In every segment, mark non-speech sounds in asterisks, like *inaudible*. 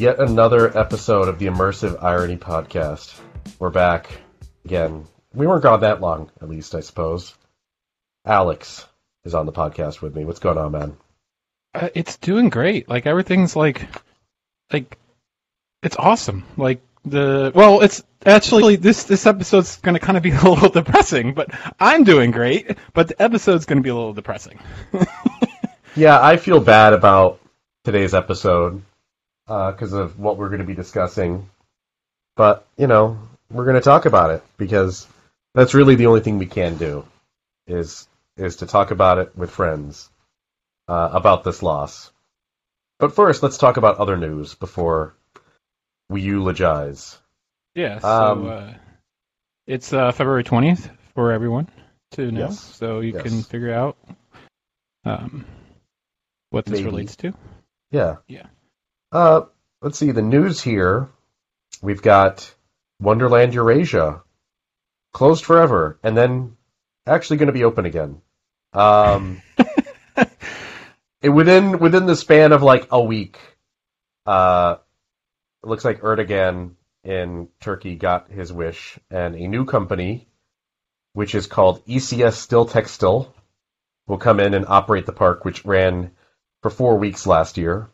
yet another episode of the Immersive Irony Podcast. We're back again. We weren't gone that long, at least, I suppose. Alex is on the podcast with me. What's going on, man? Uh, it's doing great. Like everything's like, like, it's awesome. Like the well, it's actually this this episode's going to kind of be *laughs* a little depressing, but I'm doing great. But the episode's going to be a little depressing. *laughs* yeah, I feel bad about today's episode because uh, of what we're going to be discussing. But you know, we're going to talk about it because that's really the only thing we can do is is to talk about it with friends uh, about this loss. But first, let's talk about other news before we eulogize. Yeah, so um, uh, it's uh, February 20th for everyone to know, yes, so you yes. can figure out um, what this Maybe. relates to. Yeah. Yeah. Uh, let's see the news here. We've got Wonderland Eurasia closed forever, and then actually going to be open again. Um, *laughs* it, within within the span of like a week, uh, it looks like Erdogan in Turkey got his wish, and a new company, which is called ECS Stiltextil, will come in and operate the park, which ran for four weeks last year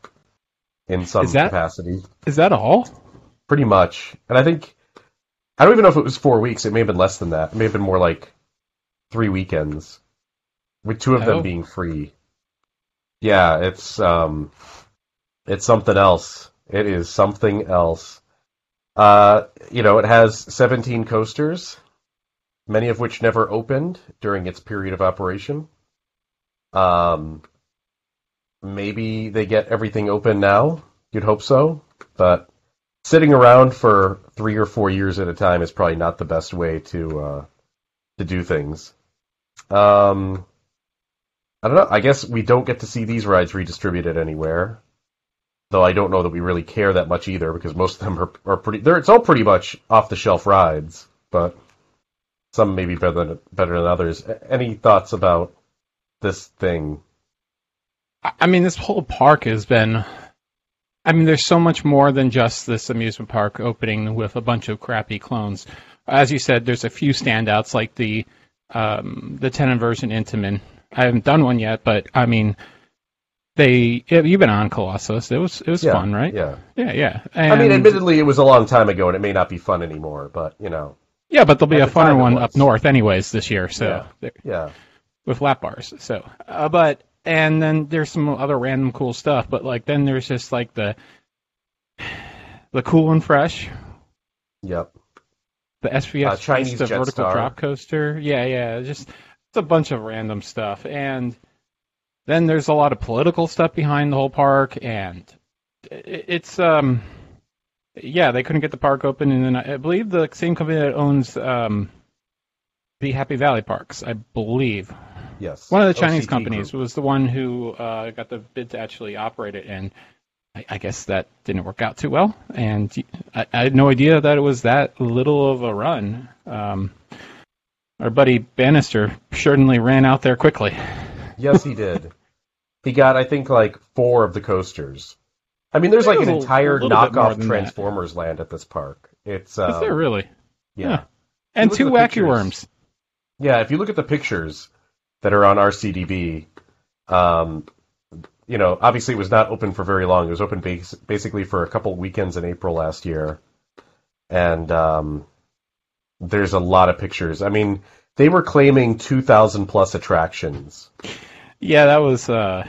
in some is that, capacity. Is that all? Pretty much. And I think I don't even know if it was four weeks. It may have been less than that. It may have been more like three weekends, with two of them oh. being free. Yeah, it's um, it's something else. It is something else. Uh, you know, it has 17 coasters, many of which never opened during its period of operation. Um, maybe they get everything open now. You'd hope so, but sitting around for three or four years at a time is probably not the best way to uh, to do things. Um, I don't know. I guess we don't get to see these rides redistributed anywhere, though I don't know that we really care that much either because most of them are, are pretty. They're, it's all pretty much off the shelf rides, but some may be better than better than others. Any thoughts about this thing? I mean, this whole park has been. I mean, there's so much more than just this amusement park opening with a bunch of crappy clones. As you said, there's a few standouts like the um, the 10 inversion Intamin. I haven't done one yet, but I mean, they you've been on Colossus. It was it was yeah, fun, right? Yeah, yeah, yeah. And, I mean, admittedly, it was a long time ago, and it may not be fun anymore. But you know, yeah, but there'll be a the funner one up north, anyways, this year. So yeah, yeah. with lap bars. So, uh, but and then there's some other random cool stuff. But like then there's just like the the cool and fresh. Yep. The SVS uh, Chinese the vertical Star. drop coaster. Yeah, yeah. Just it's a bunch of random stuff, and then there's a lot of political stuff behind the whole park, and it's um. Yeah, they couldn't get the park open, and then I believe the same company that owns um, the Happy Valley Parks, I believe, Yes. One of the Chinese OCG companies group. was the one who uh, got the bid to actually operate it, and I, I, guess that didn't work out too well. And I, I, had no idea that it was that little of a run. Um, our buddy Bannister certainly ran out there quickly. Yes, he did. *laughs* he got, I think, like four of the coasters. I mean, there's like an entire knockoff Transformers that. land at this park. It's um, is there really? Yeah, yeah. and two wacky pictures, worms. Yeah, if you look at the pictures, that are on RCDB. Um, you know, obviously it was not open for very long. It was open bas- basically for a couple weekends in April last year, and um, there's a lot of pictures. I mean, they were claiming 2,000 plus attractions. Yeah, that was. Uh,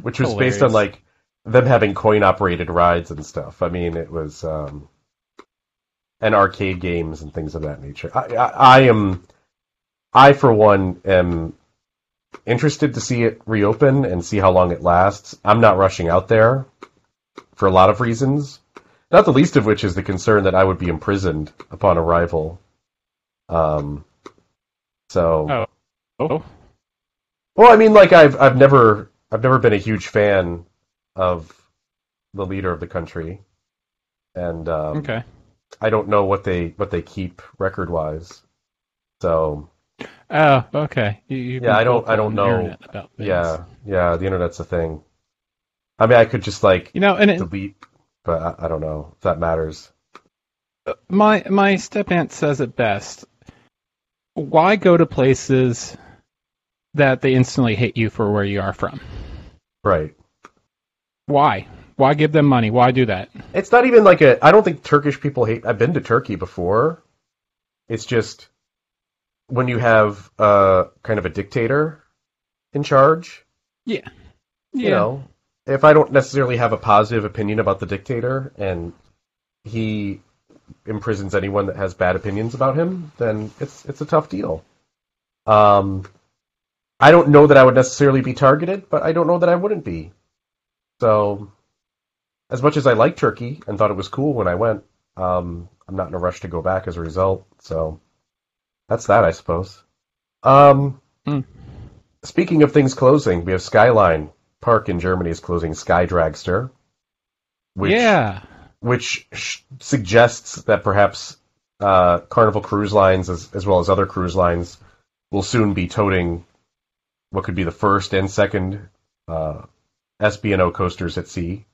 which was hilarious. based on like them having coin operated rides and stuff. I mean, it was um, and arcade games and things of that nature. I, I, I am I, for one, am interested to see it reopen and see how long it lasts. I'm not rushing out there for a lot of reasons, not the least of which is the concern that I would be imprisoned upon arrival. Um, so. Oh. Oh. Well, I mean, like I've I've never I've never been a huge fan of the leader of the country, and um, okay, I don't know what they what they keep record wise. So Oh, okay. You, yeah, I don't. I don't know. Yeah, yeah. The internet's a thing. I mean, I could just like you know, and it, delete but I, I don't know if that matters. Uh, my my step aunt says it best. Why go to places that they instantly hate you for where you are from? Right. Why? Why give them money? Why do that? It's not even like a. I don't think Turkish people hate. I've been to Turkey before. It's just when you have uh, kind of a dictator in charge. Yeah. You know, if I don't necessarily have a positive opinion about the dictator and he imprisons anyone that has bad opinions about him, then it's it's a tough deal. Um, I don't know that I would necessarily be targeted, but I don't know that I wouldn't be. So, as much as I like Turkey and thought it was cool when I went, um, I'm not in a rush to go back as a result. So, that's that, I suppose. Um, Hmm. Speaking of things closing, we have Skyline Park in Germany is closing Sky Dragster, which yeah. which sh- suggests that perhaps uh, Carnival Cruise Lines, as, as well as other cruise lines, will soon be toting what could be the first and second uh, SB&O coasters at sea.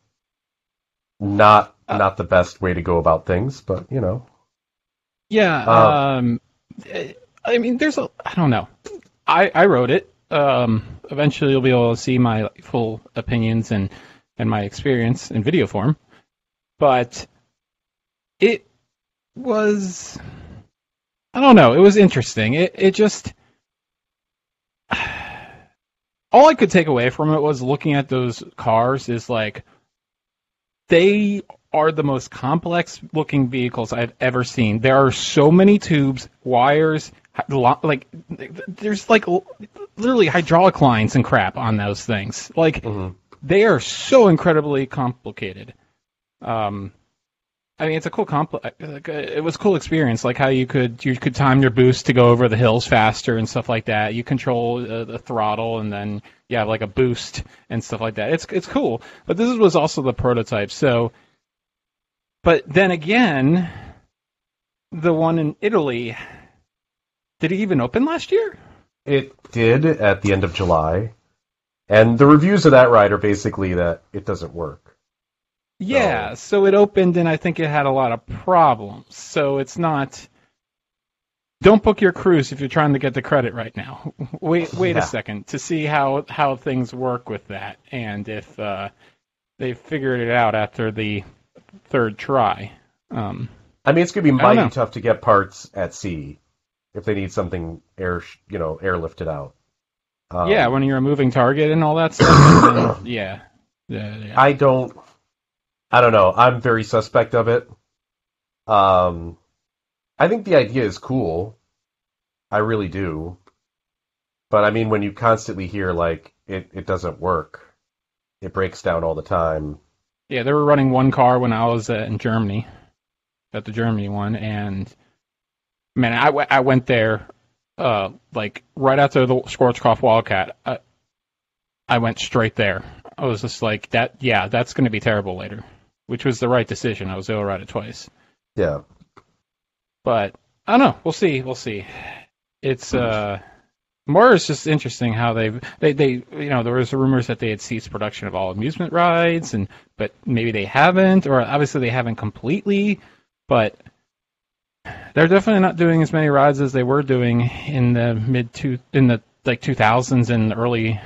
Not Uh, not the best way to go about things, but you know, Yeah. Uh, Um, I mean, there's a. I don't know. I I wrote it. Um, eventually, you'll be able to see my full opinions and and my experience in video form. But it was. I don't know. It was interesting. It it just. *sighs* All I could take away from it was looking at those cars is like they are the most complex looking vehicles I've ever seen. There are so many tubes, wires, like there's like literally hydraulic lines and crap on those things. Like mhm. they are so incredibly complicated. Um, I mean, it's a cool compl- like, uh, It was a cool experience, like how you could you could time your boost to go over the hills faster and stuff like that. You control uh, the throttle, and then you have like a boost and stuff like that. It's it's cool, but this was also the prototype. So, but then again, the one in Italy, did it even open last year? it did at the end of July, and the reviews of that ride are basically that it doesn't work. Yeah, so it opened and I think it had a lot of problems. So it's not. Don't book your cruise if you're trying to get the credit right now. *laughs* Wait, wait Yeah. a second to see how how things work with that, and if uh, they figured it out after the third try. Um, I mean, it's be I don't know. mighty tough to get parts at sea if they need something air, you know, airlifted out. Um, yeah, when you're a moving target and all that stuff. then- *coughs* yeah, yeah, yeah. I don't. I don't know. I'm very suspect of it. Um, I think the idea is cool. I really do. But I mean, when you constantly hear like it, it doesn't work, it breaks down all the time. Yeah, they were running one car when I was uh, in Germany, at the Germany one, and man, I, w- I went there uh, like right after the Schwarzkopf Wildcat. I, I went straight there. I was just like that. Yeah, that's going to be terrible later, which was the right decision. I was able to ride it twice, Yeah. but I don't know. We'll see. We'll see. It's uh. More is just interesting how they've they, they you know there was rumors that they had ceased production of all amusement rides and but maybe they haven't or obviously they haven't completely but they're definitely not doing as many rides as they were doing in the mid two in the like 2000s and early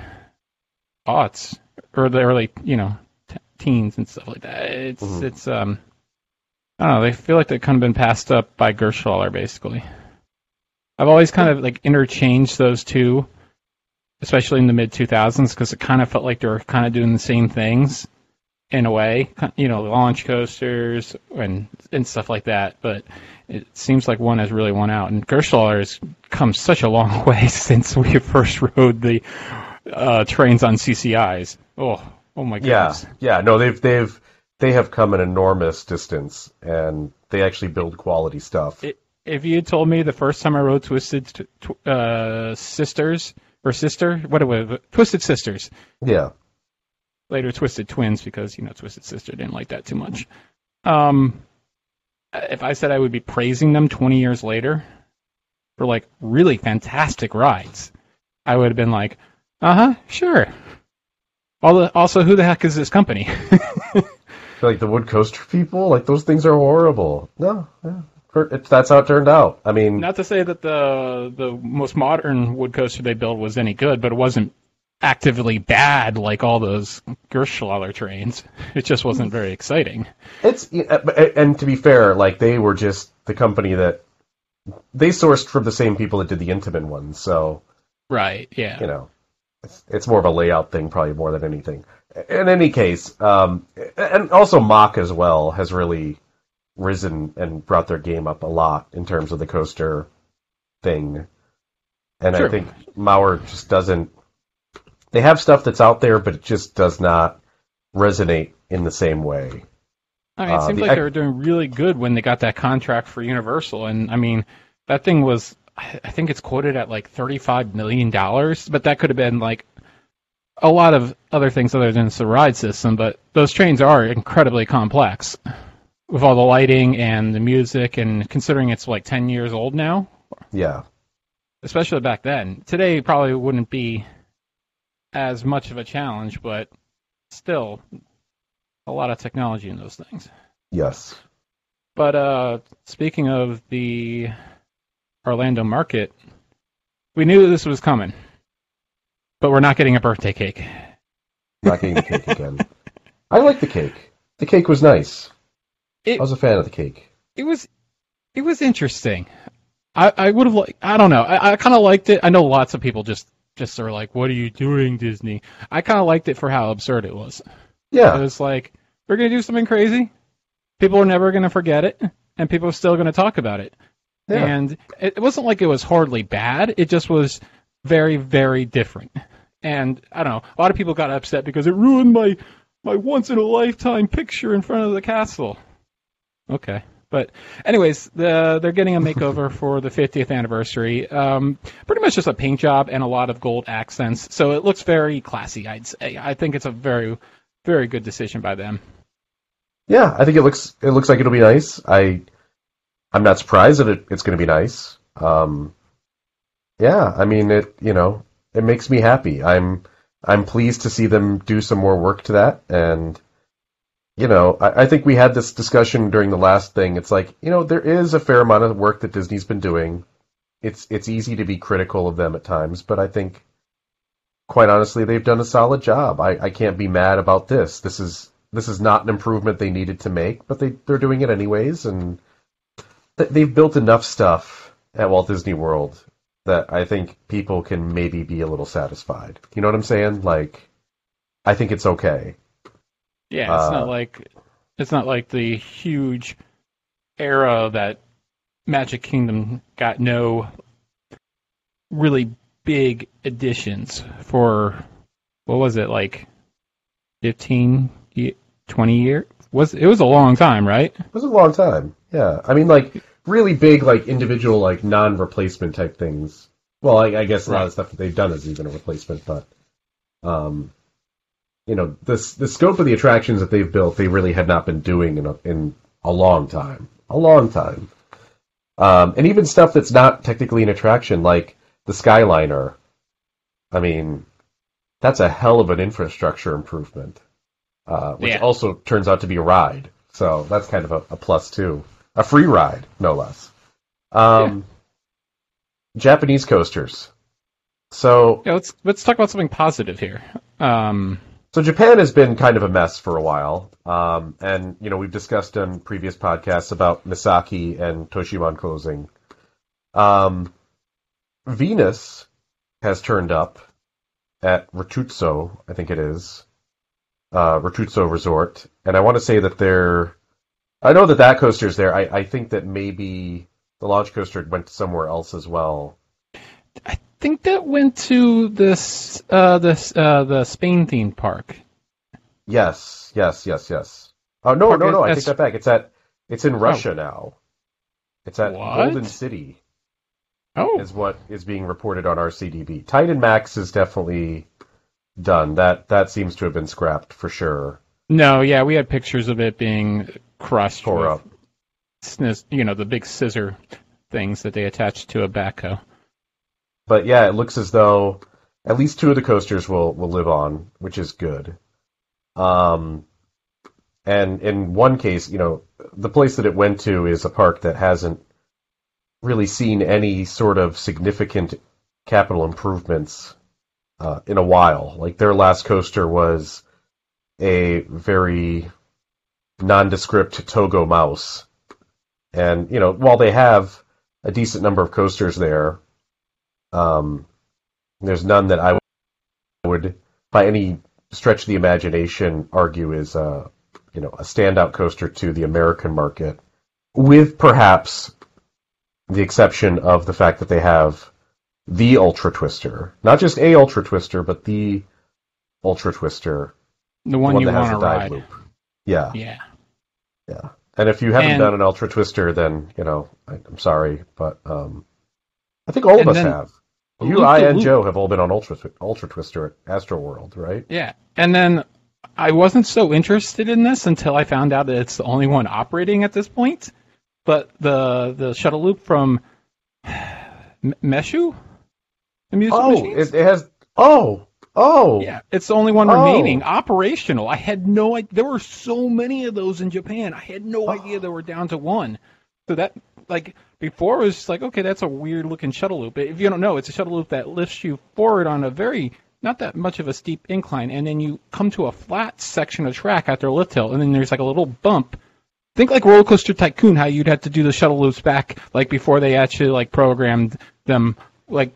aughts or the early you know t- teens and stuff like that. It's Mhm. it's um I don't know they feel like they've kind of been passed up by Gerstlauer basically. I've always kind of like interchanged those two, especially in the mid 2000s, because it kind of felt like they were kind of doing the same things in a way, you know, launch coasters and and stuff like that. But it seems like one has really won out, and Gerstlauer has come such a long *laughs* way since we first rode the uh, trains on CCIs. Oh, oh my goodness. Yeah. yeah. No, they've they've they have come an enormous distance, and they actually build quality stuff. It- If you had told me the first time I rode Twisted uh, Sisters or Sister, what it was, Twisted Sisters, yeah. Later Twisted Twins because you know Twisted Sister didn't like that too much. Um, if I said I would be praising them 20 years later for like really fantastic rides, I would have been like, uh huh, sure. The, also, who the heck is this company? *laughs* like the wood coaster people, like those things are horrible. No, yeah. It's, that's how it turned out. I mean, not to say that the the most modern wood coaster they built was any good, but it wasn't actively bad like all those Gerstlauer trains. *laughs* It just wasn't very exciting. It's and to be fair, like they were just the company that they sourced from the same people that did the Intamin ones, so right, yeah, you know, it's, it's more of a layout thing probably more than anything. In any case, um, and also Mack as well has really risen and brought their game up a lot in terms of the coaster thing. And sure. I think Maurer just doesn't they have stuff that's out there, but it just does not resonate in the same way. I mean, it uh, seems the like they were doing really good when they got that contract for Universal, and I mean, that thing was, I think it's quoted at like thirty-five million dollars, but that could have been like a lot of other things other than the ride system. But those trains are incredibly complex with all the lighting and the music, and considering it's like ten years old now. Yeah. Especially back then. Today probably wouldn't be as much of a challenge, but still a lot of technology in those things. Yes. But uh, speaking of the Orlando market, we knew this was coming, but we're not getting a birthday cake. Not getting the cake again. *laughs* I like the cake. The cake was nice. It, I was a fan of the cake. It was, it was interesting. I, I would have liked. I don't know. I, I kind of liked it. I know lots of people just just are like, "What are you doing, Disney?" I kind of liked it for how absurd it was. Yeah, it was like we're gonna do something crazy. People are never gonna forget it, and people are still gonna talk about it. Yeah. And it wasn't like it was horribly bad. It just was very, very different. And I don't know. A lot of people got upset because it ruined my my once in a lifetime picture in front of the castle. Okay. But anyways, the, they're getting a makeover *laughs* for the 50th anniversary. Um, pretty much just a paint job and a lot of gold accents. So it looks very classy. I'd say. I think it's a very, very good decision by them. Yeah, I think it looks it looks like it'll be nice. I I'm not surprised that it, it's going to be nice. Um, yeah, I mean it. You know, it makes me happy. I'm I'm pleased to see them do some more work to that and you know, I, I, think we had this discussion during the last thing. It's like, you know, there is a fair amount of work that Disney's been doing. It's it's easy to be critical of them at times, but I think, quite honestly, they've done a solid job. I, I can't be mad about this. This is this is not an improvement they needed to make, but they they're doing it anyways, and th- they've built enough stuff at Walt Disney World that I think people can maybe be a little satisfied. You know what I'm saying? Like, I think it's okay. Yeah, it's uh, not like it's not like the huge era that Magic Kingdom got no really big additions for what was it like 15 20 years was it was a long time right? It was a long time yeah. I mean like really big like individual like non-replacement type things. Well i, I guess a lot of stuff that they've done is even a replacement but um you know, this the scope of the attractions that they've built, they really had not been doing in a, in a long time, a long time. Um, and even stuff that's not technically an attraction, like the Skyliner. I mean, that's a hell of an infrastructure improvement, uh, which yeah. also turns out to be a ride. So that's kind of a, a plus too, a free ride, no less. Um, yeah. Japanese coasters. So yeah, let's let's talk about something positive here. Um, so Japan has been kind of a mess for a while, um, and you know we've discussed on previous podcasts about Misaki and Toshimaen closing. Um, Venus has turned up at Rusutsu, I think it is, uh, Rusutsu Resort, and I want to say that they're. I know that that coaster's there. I, I think that maybe the launch coaster went somewhere else as well. I think that went to this uh, this uh, the Spain theme park. Yes, yes, yes, yes. Oh no, park no, no! I take that back. It's at it's in Russia oh. now. It's at what? Golden City. Oh, is what is being reported on RCDB. Titan Max is definitely done. That that seems to have been scrapped for sure. No, yeah, we had pictures of it being crushed. Tore up. You know the big scissor things that they attached to a backhoe. But yeah, it looks as though at least two of the coasters will will live on, which is good. Um, And in one case, you know, the place that it went to is a park that hasn't really seen any sort of significant capital improvements uh, in a while. Like their last coaster was a very nondescript Togo mouse. And, you know, while they have a decent number of coasters there, um, there's none that I would, by any stretch of the imagination, argue is, uh, you know, a standout coaster to the American market, with perhaps the exception of the fact that they have the Ultra Twister, not just a Ultra Twister, but the Ultra Twister, the one, one you that has a dive ride. loop. Yeah, Yeah. yeah. And if you haven't And- done an Ultra Twister, then you know I, I'm sorry, but um, I think all of us then have. You, I, and. Joe have all been on Ultra Ultra Twister at Astro World, right? Yeah, and then I wasn't so interested in this until I found out that it's the only one operating at this point. But the the shuttle loop from M- Meshu amusement Oh, it, it has. Oh, oh, yeah, it's the only one Oh. remaining operational. I had no idea. There were so many of those in Japan. I had no Oh. idea they were down to one. So that like before it was just like okay, that's a weird looking shuttle loop. If you don't know, it's a shuttle loop that lifts you forward on a very not that much of a steep incline, and then you come to a flat section of track after a lift hill, and then there's like a little bump. Think like Roller Coaster Tycoon, how you'd have to do the shuttle loops back, like before they actually like programmed them like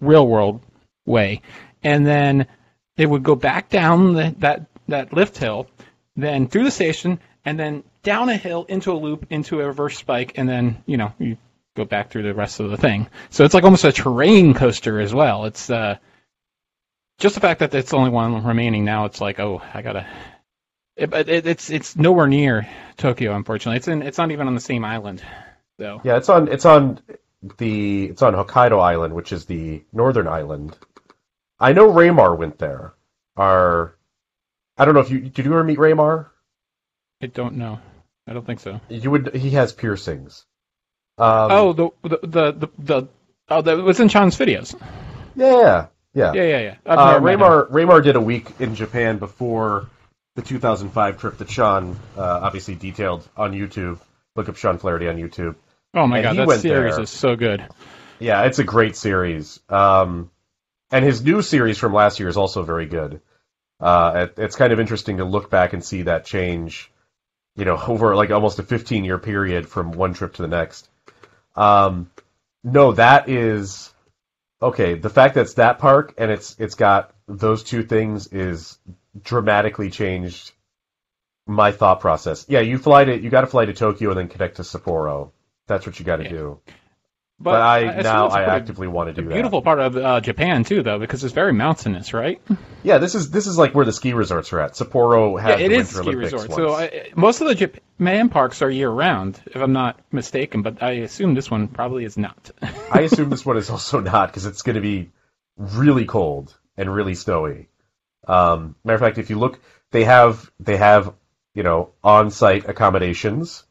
real world way, and then it would go back down the, that that lift hill, then through the station, and then down a hill into a loop into a reverse spike, and then you know you go back through the rest of the thing. So it's like almost a terrain coaster as well. It's uh, just the fact that it's the only one remaining now. It's like oh, I gotta. It, but it, it's it's nowhere near Tokyo, unfortunately. It's in it's not even on the same island. So yeah. It's on. It's on the. It's on Hokkaido Island, which is the northern island. I know Raymar went there. Our, I don't know if you did. You ever meet Raymar? I don't know. I don't think so. You would. He has piercings. Um, oh, the the the the, the oh, that was in Sean's videos. yeah, yeah. Yeah, yeah, yeah. Uh, never met him. Raymar Raymar did a week in Japan before the 2005 trip that Sean uh, obviously detailed on YouTube. Look up Sean Flaherty on YouTube. Oh my and god, that series there. is so good. Yeah, it's a great series. Um, and his new series from last year is also very good. Uh, it, it's kind of interesting to look back and see that change, you know, *laughs* over like almost a 15 year period from one trip to the next. Um, no, that is okay. The fact that it's that park and it's it's got those two things is dramatically changed my thought process. Yeah, you fly to you got to fly to Tokyo and then connect to Sapporo. That's what you got to Yeah. do. But, I, assume now it's a I actively want to do that. beautiful part of uh, Japan too, though, because it's very mountainous, right? Yeah, this is this is like where the ski resorts are at. Sapporo has Yeah, it is ski Olympics resort. So I, most of the Japan parks are year round, if I'm not mistaken. But I assume this one probably is not. I *laughs* assume this one is also not because it's going to be really cold and really snowy. Um, matter of fact, if you look, they have they have you know on-site accommodations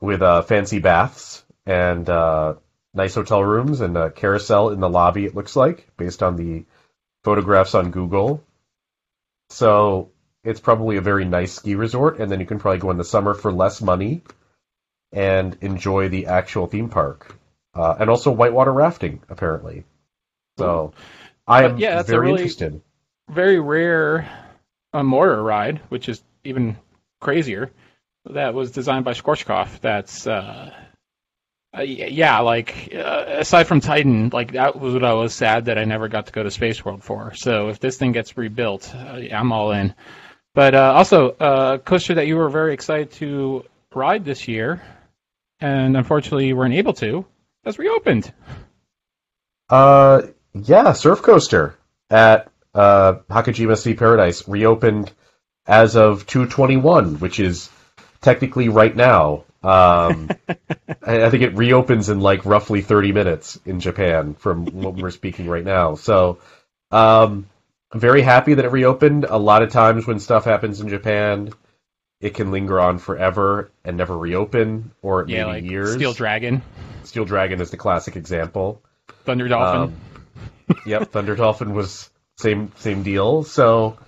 with uh, fancy baths and uh, nice hotel rooms and a carousel in the lobby. It looks like based on the photographs on Google. So it's probably a very nice ski resort, and then you can probably go in the summer for less money and enjoy the actual theme park, uh, and also whitewater rafting apparently. So I am yeah, that's a very really- interested. very rare uh, motor ride, which is even crazier. That was designed by Schwarzkopf. That's uh, uh, yeah, like uh, aside from Titan, like that was what I was sad that I never got to go to Space World for. So if this thing gets rebuilt, uh, I'm all in. But uh, also, uh, coaster that you were very excited to ride this year, and unfortunately you weren't able to, has reopened. Uh, yeah, Surf Coaster at uh, Hakkeijima Sea Paradise reopened as of 221, which is technically right now. Um, *laughs* I, I think it reopens in like roughly 30 minutes in Japan from what we're speaking right now. So, um, I'm very happy that it reopened. A lot of times when stuff happens in Japan, it can linger on forever and never reopen, or it Yeah, may be like years. Steel Dragon, Steel Dragon is the classic example. Thunder Dolphin. Um, yep, Thunder Dolphin was same same deal. So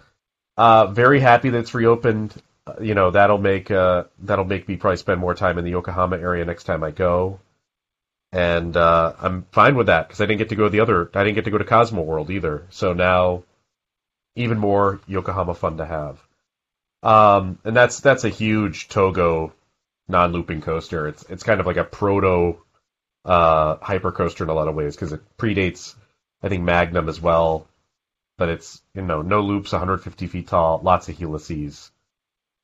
uh, very happy that it's reopened. You know that'll make uh, that'll make me probably spend more time in the Yokohama area next time I go, and uh, I'm fine with that because I didn't get to go to the other. I didn't get to go to Cosmo World either. So now, even more Yokohama fun to have. Um, and that's that's a huge Togo non-looping coaster. It's it's kind of like a proto uh, hyper coaster in a lot of ways because it predates I think Magnum as well. But it's you know no loops, 150 feet tall, lots of helices.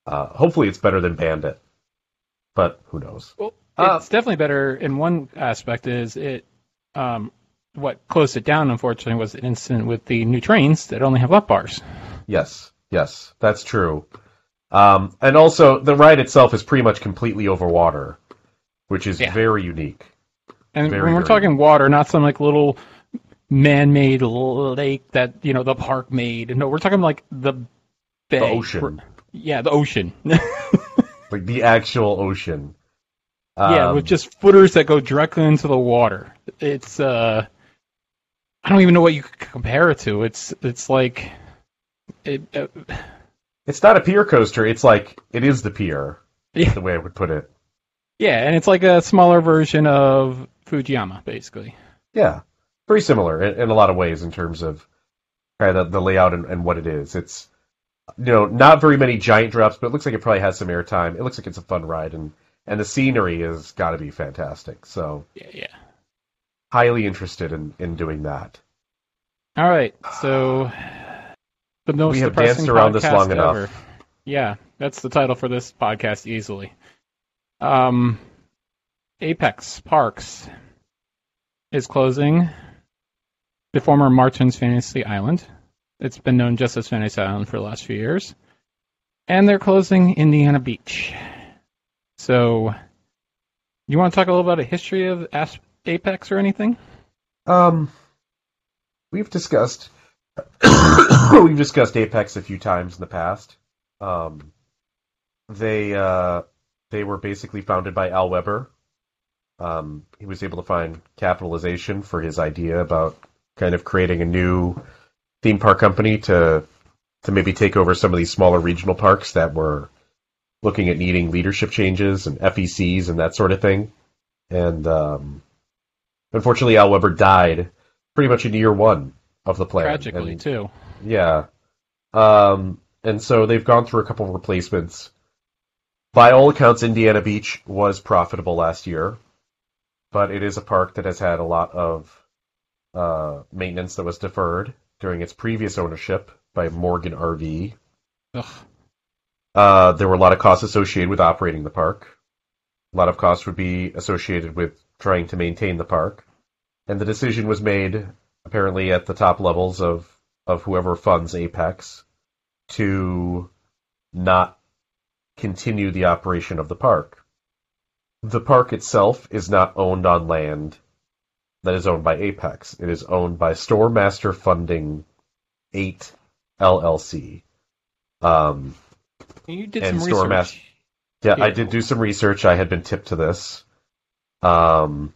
Uh, hopefully, it's better than Bandit, but who knows? Well, uh, it's definitely better in one aspect. Is it um, what closed it down? Unfortunately, was an incident with the new trains that only have lap bars. Yes, yes, that's true. Um, and also, the ride itself is pretty much completely over water, which is yeah. very unique. And very, when we're talking unique. water, not some like little man-made lake that you know the park made. No, we're talking like the bay. The ocean. Yeah, the ocean. *laughs* like the actual ocean. Um, yeah, with just footers that go directly into the water. It's uh, I don't even know what you could compare it to. It's it's like it. Uh, it's not a pier coaster. It's like it is the pier. Yeah. The way I would put it. Yeah, and it's like a smaller version of Fujiyama, basically. Yeah, very similar in, in a lot of ways in terms of kind of the, the layout and, and, what it is. It's you know not very many giant drops, but it looks like it probably has some airtime. It looks like it's a fun ride, and and the scenery has got to be fantastic. So yeah, yeah, highly interested in in doing that. All right, so the most we have danced around this long ever. enough. Yeah, that's the title for this podcast easily. Um, Apex Parks is closing the former Martin's Fantasy Island. It's been known just as Fantasy Island for the last few years. And they're closing Indiana Beach. So, you want to talk a little about a history of Apex or anything? Um, we've discussed *coughs* we've discussed Apex a few times in the past. Um, they uh, they were basically founded by Al Weber. Um, he was able to find capitalization for his idea about kind of creating a new theme park company to to maybe take over some of these smaller regional parks that were looking at needing leadership changes and FECs and that sort of thing. And um, unfortunately, Al Weber died pretty much in year one of the plan. Tragically, and, too. Yeah. Um, and so they've gone through a couple of replacements. By all accounts, Indiana Beach was profitable last year, but it is a park that has had a lot of uh, maintenance that was deferred during its previous ownership by Morgan RV. Uh, there were a lot of costs associated with operating the park. A lot of costs would be associated with trying to maintain the park. And the decision was made apparently at the top levels of of whoever funds Apex to not continue the operation of the park. The park itself is not owned on land that is owned by Apex. It is owned by Storemaster Funding 8 LLC. Um, you did some research. Yeah, yeah, I did do some research. I had been tipped to this. Um,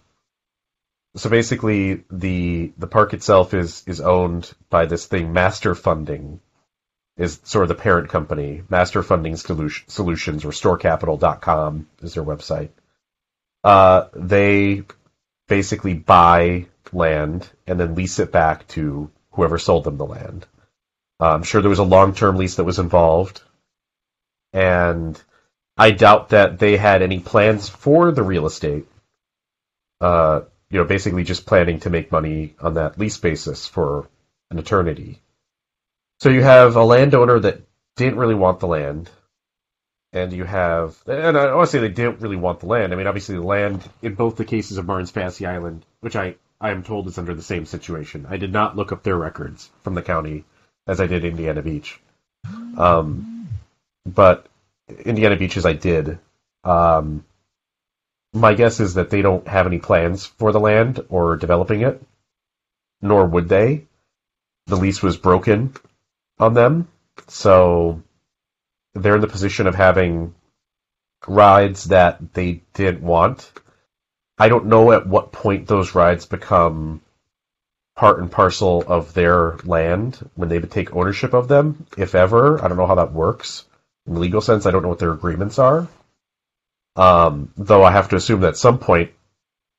so basically the the park itself is is owned by this thing master funding is sort of the parent company master funding solutions or storecapital.com is their website uh, they basically buy land and then lease it back to whoever sold them the land. Uh, i'm sure there was a long-term lease that was involved. And i doubt that they had any plans for the real estate uh, you know, basically just planning to make money on that lease basis for an eternity. So you have a landowner that didn't really want the land, and you have, and I want to say they didn't really want the land. I mean, obviously the land in both the cases of Martin's Fantasy Island, which I I am told is under the same situation. I did not look up their records from the county as I did Indiana Beach, um, but Indiana Beach as I did. Um, my guess is that they don't have any plans for the land or developing it, nor would they. The lease was broken on them, so they're in the position of having rides that they didn't want. I don't know at what point those rides become part and parcel of their land when they would take ownership of them, if ever. I don't know how that works. In the legal sense, I don't know what their agreements are. Um, though I have to assume that at some point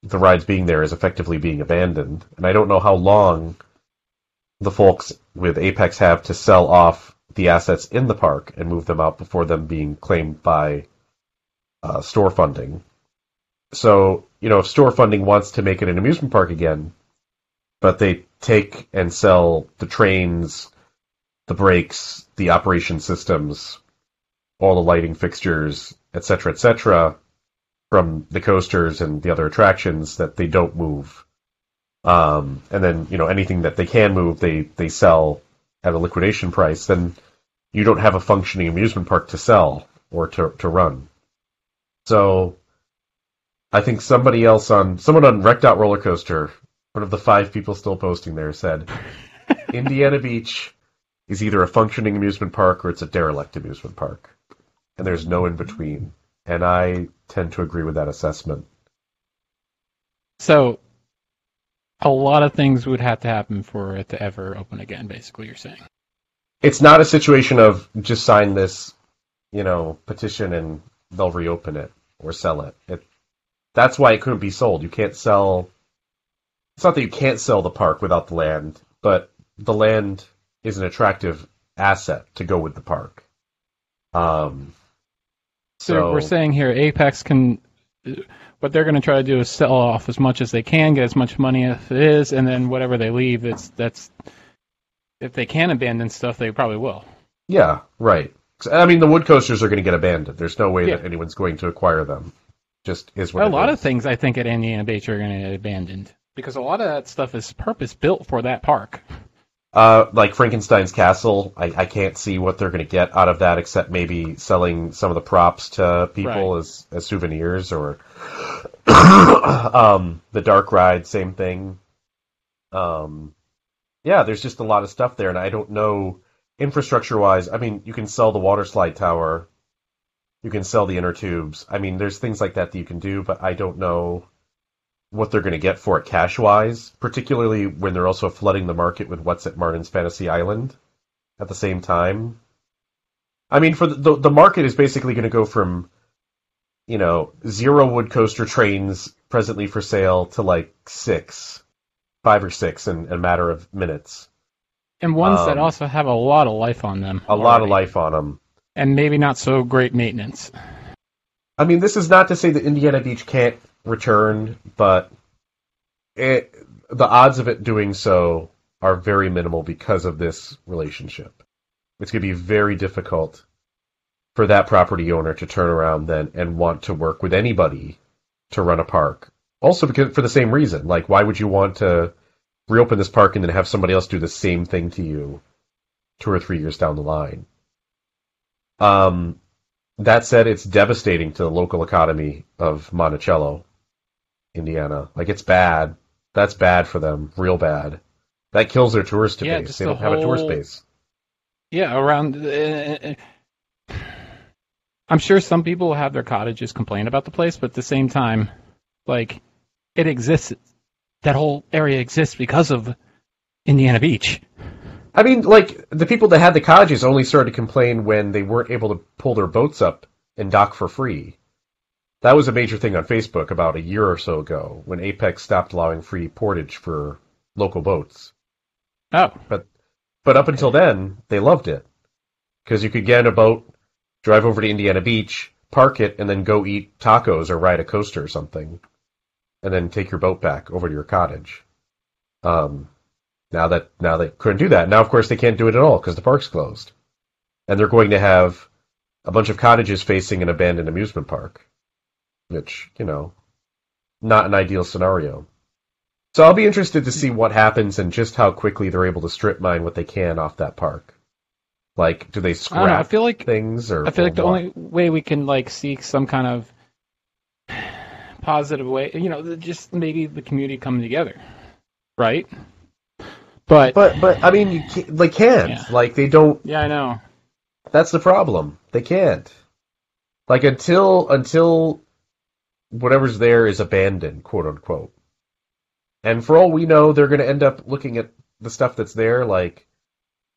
the rides being there is effectively being abandoned, and I don't know how long the folks with Apex have to sell off the assets in the park and move them out before them being claimed by uh, store funding. So, you know, if store funding wants to make it an amusement park again, but they take and sell the trains, the brakes, the operation systems, all the lighting fixtures, etc., etc., from the coasters and the other attractions that they don't move. Um, and then, you know, anything that they can move, they, they sell at a liquidation price, then you don't have a functioning amusement park to sell or to, to run. So I think somebody else on someone on rec.roller-coaster, one of the five people still posting there, said *laughs* Indiana Beach is either a functioning amusement park or it's a derelict amusement park, and there's no in between. And I tend to agree with that assessment. So, a lot of things would have to happen for it to ever open again. Basically, you're saying it's not a situation of just sign this, you know, petition and they'll reopen it or sell it. it. That's why it couldn't be sold. You can't sell. It's not that you can't sell the park without the land, but the land is an attractive asset to go with the park. Um, so, so we're saying here, Apex can. What they're going to try to do is sell off as much as they can, get as much money as it is, and then whatever they leave, it's that's. If they can abandon stuff, they probably will. Yeah, right. I mean, the wood coasters are going to get abandoned. There's no way yeah. that anyone's going to acquire them. Just is what a lot is. of things I think at Indiana Beach are going to get abandoned because a lot of that stuff is purpose built for that park. Uh, like Frankenstein's Castle, I, I can't see what they're going to get out of that except maybe selling some of the props to people right. as, as souvenirs or *coughs* um, the Dark Ride, same thing. Um, yeah, there's just a lot of stuff there, and I don't know infrastructure wise, I mean, you can sell the water slide tower, you can sell the inner tubes. I mean, there's things like that that you can do, but I don't know what they're going to get for it cash wise, particularly when they're also flooding the market with what's at Martin's Fantasy Island at the same time. I mean, for the the, the market is basically going to go from you know zero wood coaster trains presently for sale to like six, five or six in, in a matter of minutes and ones um, that also have a lot of life on them. A already. lot of life on them, and maybe not so great maintenance. I mean, this is not to say that Indiana Beach can't return, but it, the odds of it doing so are very minimal because of this relationship. It's going to be very difficult for that property owner to turn around then and want to work with anybody to run a park. Also, because for the same reason, like why would you want to reopen this park and then have somebody else do the same thing to you two or three years down the line. Um, that said, it's devastating to the local economy of Monticello, Indiana. Like it's bad. That's bad for them, real bad. That kills their tourist yeah, base. They don't whole... have a tourist base. Yeah, around. Uh, I'm sure some people have their cottages complain about the place, but at the same time, like it exists that whole area exists because of Indiana Beach. I mean, like the people that had the cottages only started to complain when they weren't able to pull their boats up and dock for free. That was a major thing on Facebook about a year or so ago when Apex stopped allowing free portage for local boats. Oh, but but up until then, they loved it because you could get in a boat, drive over to Indiana Beach, park it, and then go eat tacos or ride a coaster or something and then take your boat back over to your cottage. Um, now that now they couldn't do that. Now, of course, they can't do it at all because the park's closed, and they're going to have a bunch of cottages facing an abandoned amusement park, which you know, not an ideal scenario. So I'll be interested to see what happens and just how quickly they're able to strip mine what they can off that park. Like, do they scrap I, know, I feel like, things, or I feel or like the only way we can like seek some kind of positive way. You know, just maybe the community coming together, right? But but but I mean, you can't, they can't. Yeah. Like they don't. Yeah, I know. That's the problem. They can't. Like until until whatever's there is abandoned, quote unquote. And for all we know, they're going to end up looking at the stuff that's there, like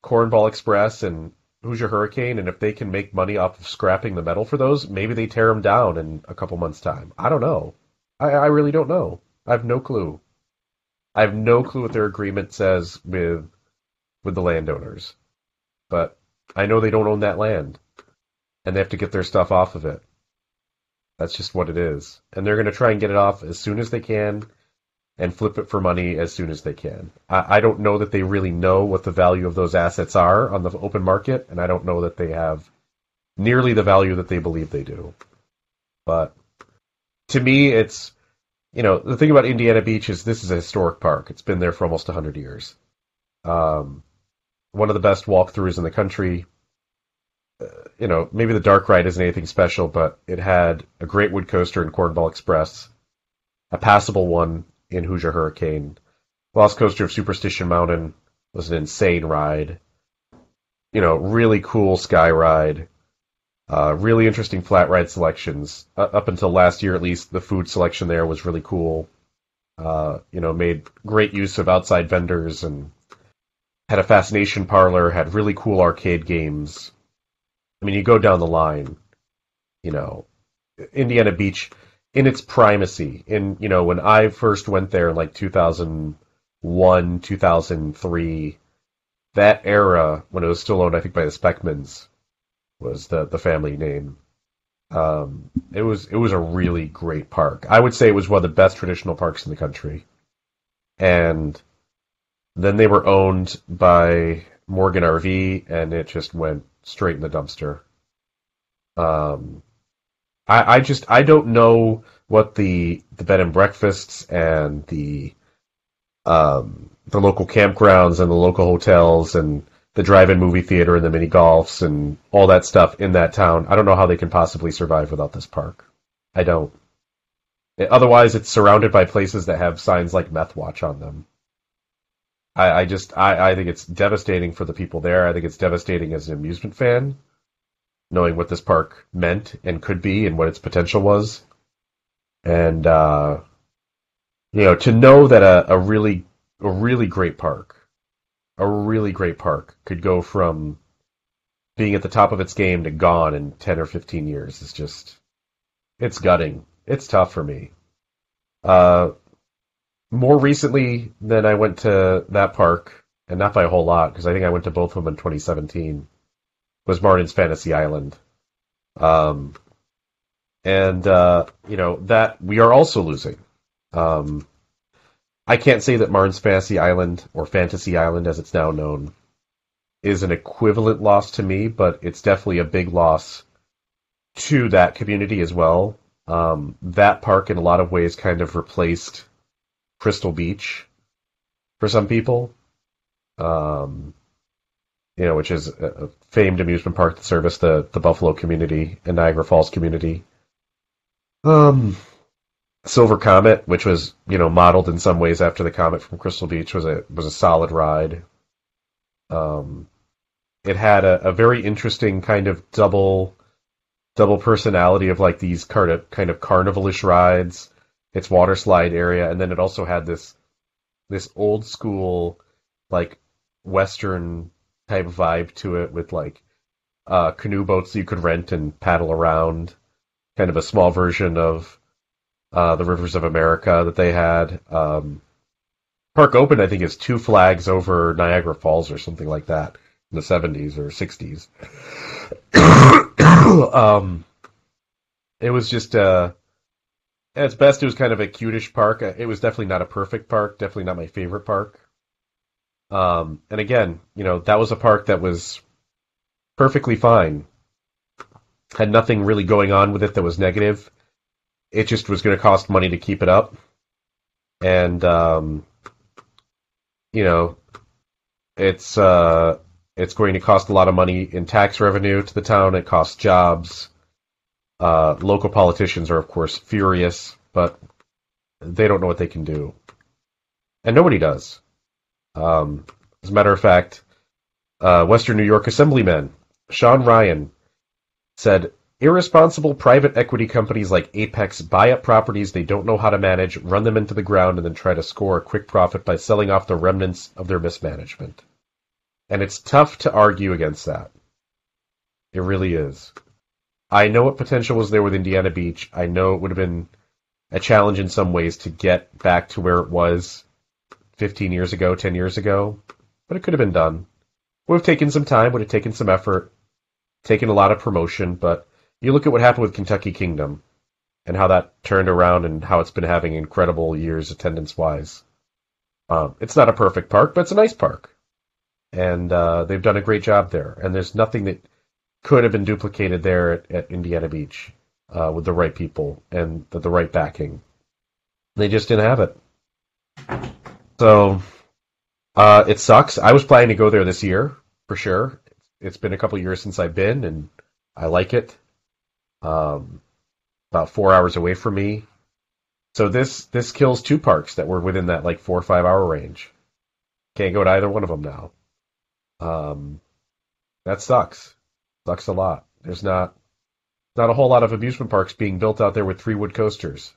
Cornball Express and Hoosier Hurricane, and if they can make money off of scrapping the metal for those, maybe they tear them down in a couple months' time. I don't know. I, I really don't know. I have no clue. I have no clue what their agreement says with with the landowners, but I know they don't own that land, and they have to get their stuff off of it. That's just what it is, and they're going to try and get it off as soon as they can, and flip it for money as soon as they can. I, I don't know that they really know what the value of those assets are on the open market, and I don't know that they have nearly the value that they believe they do. But to me, it's you know the thing about Indiana Beach is this is a historic park. It's been there for almost hundred years. Um, one of the best walkthroughs in the country. Uh, you know, maybe the dark ride isn't anything special, but it had a great wood coaster in Cornball Express, a passable one in Hoosier Hurricane. Lost Coaster of Superstition Mountain was an insane ride. You know, really cool sky ride. Uh, really interesting flat ride selections. Uh, up until last year, at least, the food selection there was really cool. Uh, you know, made great use of outside vendors and had a fascination parlor, had really cool arcade games. I mean, you go down the line, you know, Indiana Beach in its primacy. In you know, when I first went there in like 2001, 2003, that era when it was still owned, I think by the Spackmans, was the the family name. Um, it was it was a really great park. I would say it was one of the best traditional parks in the country. And then they were owned by Morgan RV, and it just went straight in the dumpster. Um, I, I just I don't know what the the bed and breakfasts and the um, the local campgrounds and the local hotels and the drive-in movie theater and the mini golfs and all that stuff in that town. I don't know how they can possibly survive without this park. I don't. Otherwise, it's surrounded by places that have signs like Meth Watch on them. I, I just I, I think it's devastating for the people there. I think it's devastating as an amusement fan knowing what this park meant and could be and what its potential was. And uh, you know, to know that a, a really a really great park, a really great park could go from being at the top of its game to gone in 10 or 15 years is just it's gutting. It's tough for me. Uh, more recently than I went to that park, and not by a whole lot, because I think I went to both of them in 2017 was Martin's Fantasy Island. Um, and uh, you know that we are also losing. Um, I can't say that Martin's Fantasy Island or Fantasy Island, as it's now known, is an equivalent loss to me, but it's definitely a big loss to that community as well. Um, that park, in a lot of ways, kind of replaced Crystal Beach for some people. Um, you know, which is a famed amusement park that service the, the Buffalo community and Niagara Falls community. Um, Silver Comet, which was you know modeled in some ways after the Comet from Crystal Beach, was a was a solid ride. Um, it had a, a very interesting kind of double double personality of like these kind of kind of carnivalish rides. Its water slide area, and then it also had this this old school like western type vibe to it with like uh, canoe boats you could rent and paddle around, kind of a small version of uh, the Rivers of America that they had. Um, Park Open, I think, is two flags over Niagara Falls or something like that in the 70s or 60s. *coughs* um, it was just, uh, at best, it was kind of a cutish park. It was definitely not a perfect park, definitely not my favorite park. Um, and again, you know, that was a park that was perfectly fine. Had nothing really going on with it that was negative. It just was going to cost money to keep it up. And, um, you know, it's, uh, it's going to cost a lot of money in tax revenue to the town. It costs jobs. Uh, local politicians are, of course, furious, but they don't know what they can do. And nobody does. Um, as a matter of fact, uh, Western New York Assemblyman Sean Ryan said, Irresponsible private equity companies like Apex buy up properties they don't know how to manage, run them into the ground, and then try to score a quick profit by selling off the remnants of their mismanagement. And it's tough to argue against that. It really is. I know what potential was there with Indiana Beach. I know it would have been a challenge in some ways to get back to where it was 15 years ago, 10 years ago, but it could have been done. Would have taken some time, would have taken some effort, taken a lot of promotion, but you look at what happened with Kentucky Kingdom and how that turned around and how it's been having incredible years attendance wise. Um, it's not a perfect park, but it's a nice park. And uh, they've done a great job there. And there's nothing that could have been duplicated there at, at Indiana Beach uh, with the right people and the, the right backing. They just didn't have it. So uh, it sucks. I was planning to go there this year for sure. It's been a couple years since I've been, and I like it. Um, about four hours away from me. So this this kills two parks that were within that like four or five hour range. Can't go to either one of them now. Um, that sucks. Sucks a lot. There's not not a whole lot of amusement parks being built out there with three wood coasters,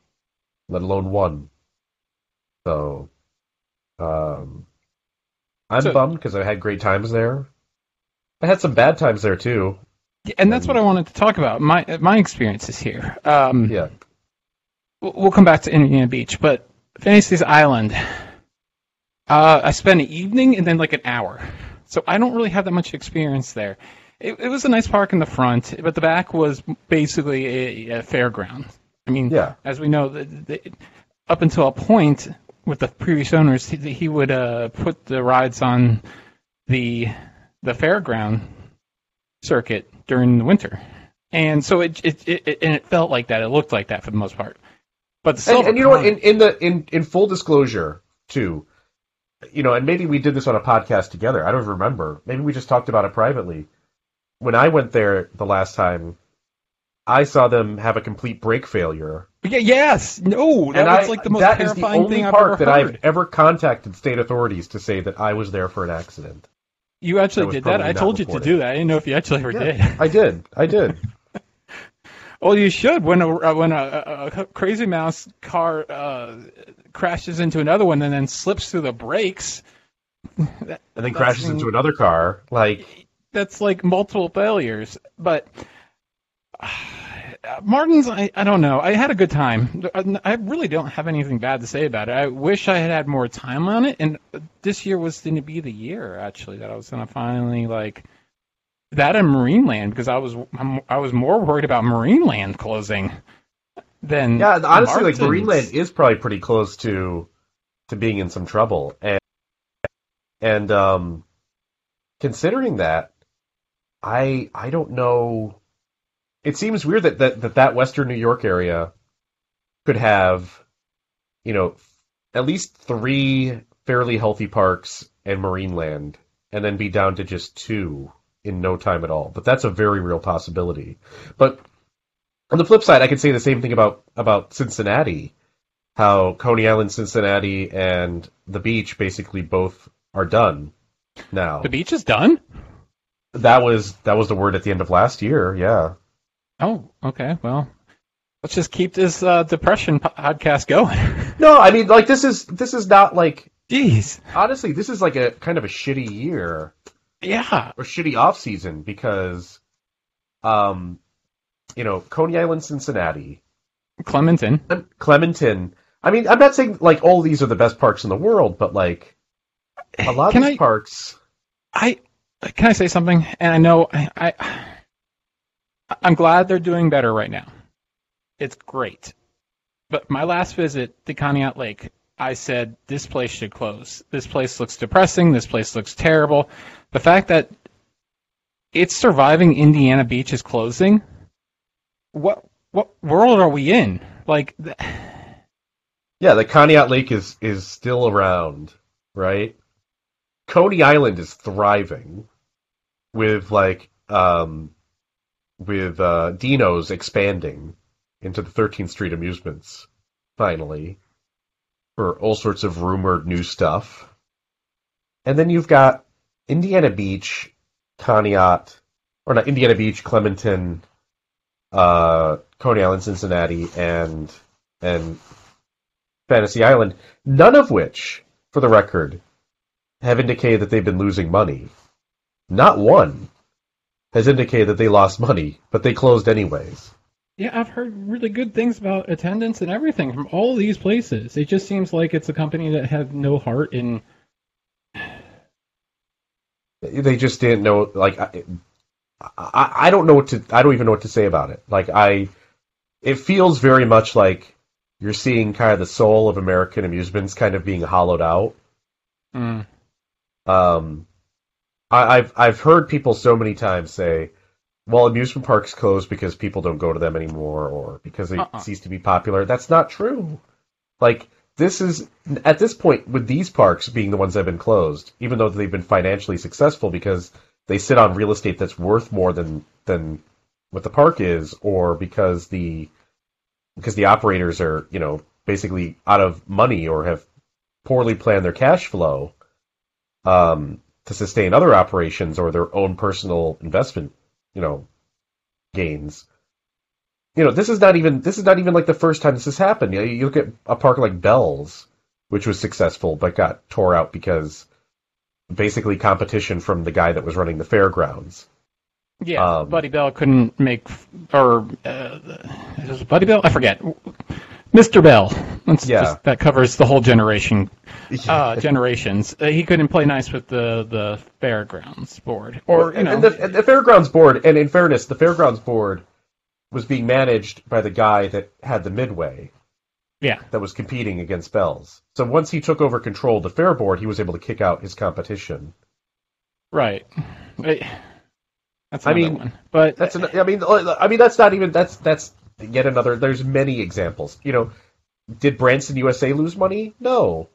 let alone one. So, um, I'm so, bummed because I had great times there. I had some bad times there too. And that's what I wanted to talk about. My my experiences here. Um, yeah. We'll come back to Indiana Beach, but Fantasy's Island. Uh, I spent an evening and then like an hour, so I don't really have that much experience there. It, it was a nice park in the front, but the back was basically a, a fairground. I mean, yeah. as we know, the, the, up until a point with the previous owners, he, he would uh, put the rides on the the fairground circuit during the winter, and so it it, it and it felt like that. It looked like that for the most part. But the and, and you know what? In, in the in in full disclosure, too, you know, and maybe we did this on a podcast together. I don't remember. Maybe we just talked about it privately when I went there the last time, I saw them have a complete brake failure. Yeah, yes, no, that and was I, like the most that terrifying thing I've ever that I've ever contacted state authorities to say that I was there for an accident. You actually did that. I told you to do that. I didn't know if you actually ever yeah, did. I did. I did. *laughs* well, you should. When a uh, when a, a crazy mouse car uh, crashes into another one and then slips through the brakes, that, and then crashes into another car, like that's like multiple failures. But uh, Martin's, I, I don't know. I had a good time. I really don't have anything bad to say about it. I wish I had had more time on it, and this year was going to be the year actually that I was going to finally like that and Marineland because I was I was more worried about Marineland closing than yeah. Honestly, Martin's. like Marineland is probably pretty close to to being in some trouble, and and um, considering that, I I don't know. It seems weird that that that, that Western New York area could have, you know, at least three fairly healthy parks and Marineland, and then be down to just two in no time at all. But that's a very real possibility. But on the flip side, I could say the same thing about about Cincinnati. How Coney Island, Cincinnati, and the beach basically both are done now. The beach is done. That was that was the word at the end of last year. Yeah. Oh, okay. Well, let's just keep this uh, depression podcast going. *laughs* no, I mean, like this is this is not like. Jeez. Honestly, this is like a kind of a shitty year. Yeah. Or shitty off season because, um, you know, Coney Island, Cincinnati, Clementon, Clementon. I mean, I'm not saying like all these are the best parks in the world, but like a lot Can of these I, parks. I can I say something? And I know I, I I'm glad they're doing better right now. It's great. But my last visit to Conneaut Lake, I said this place should close. This place looks depressing. This place looks terrible. The fact that it's surviving Indiana Beach is closing. What what world are we in? Like, th- yeah, the Conneaut Lake is is still around, right? Coney Island is thriving with like um, with uh, Deno's expanding into the 13th Street amusements finally for all sorts of rumored new stuff. And then you've got Indiana Beach, Conneaut, or not Indiana Beach, Clementon, uh, Coney Island, Cincinnati, and and Fantasy Island. None of which, for the record, have indicated that they've been losing money. Not one. Has indicated that they lost money, but they closed anyways. Yeah, I've heard really good things about attendance and everything from all these places. It just seems like it's a company that had no heart in. They just didn't know. Like, I, I, I don't know what to. I don't even know what to say about it. Like, I, it feels very much like you're seeing kind of the soul of American amusements kind of being hollowed out. Mm. Um, I, I've I've heard people so many times say, "Well, amusement parks close because people don't go to them anymore, or because they Uh-uh. cease to be popular." That's not true. Like this is at this point with these parks being the ones that have been closed, even though they've been financially successful because they sit on real estate that's worth more than than what the park is, or because the because the operators are you know basically out of money or have poorly planned their cash flow um, to sustain other operations or their own personal investment, you know, gains. You know, this is not even this is not even like the first time this has happened. You, know, you look at a park like Bell's, which was successful but got tore out because basically competition from the guy that was running the fairgrounds. Yeah, Um, Buddy Bell couldn't make, or uh, Buddy Bell? I forget. Mr. Bell. Yeah. just, that covers the whole generation. *laughs* Uh, generations. Uh, he couldn't play nice with the the fairgrounds board, or you know, and the, and the fairgrounds board, and in fairness, the fairgrounds board was being managed by the guy that had the midway. yeah, that was competing against Bell's. So once he took over control of the fair board, he was able to kick out his competition. right. That's I mean, one. But That's an, I mean I mean that's not even that's that's yet another. There's many examples. You know, did Branson USA lose money? No,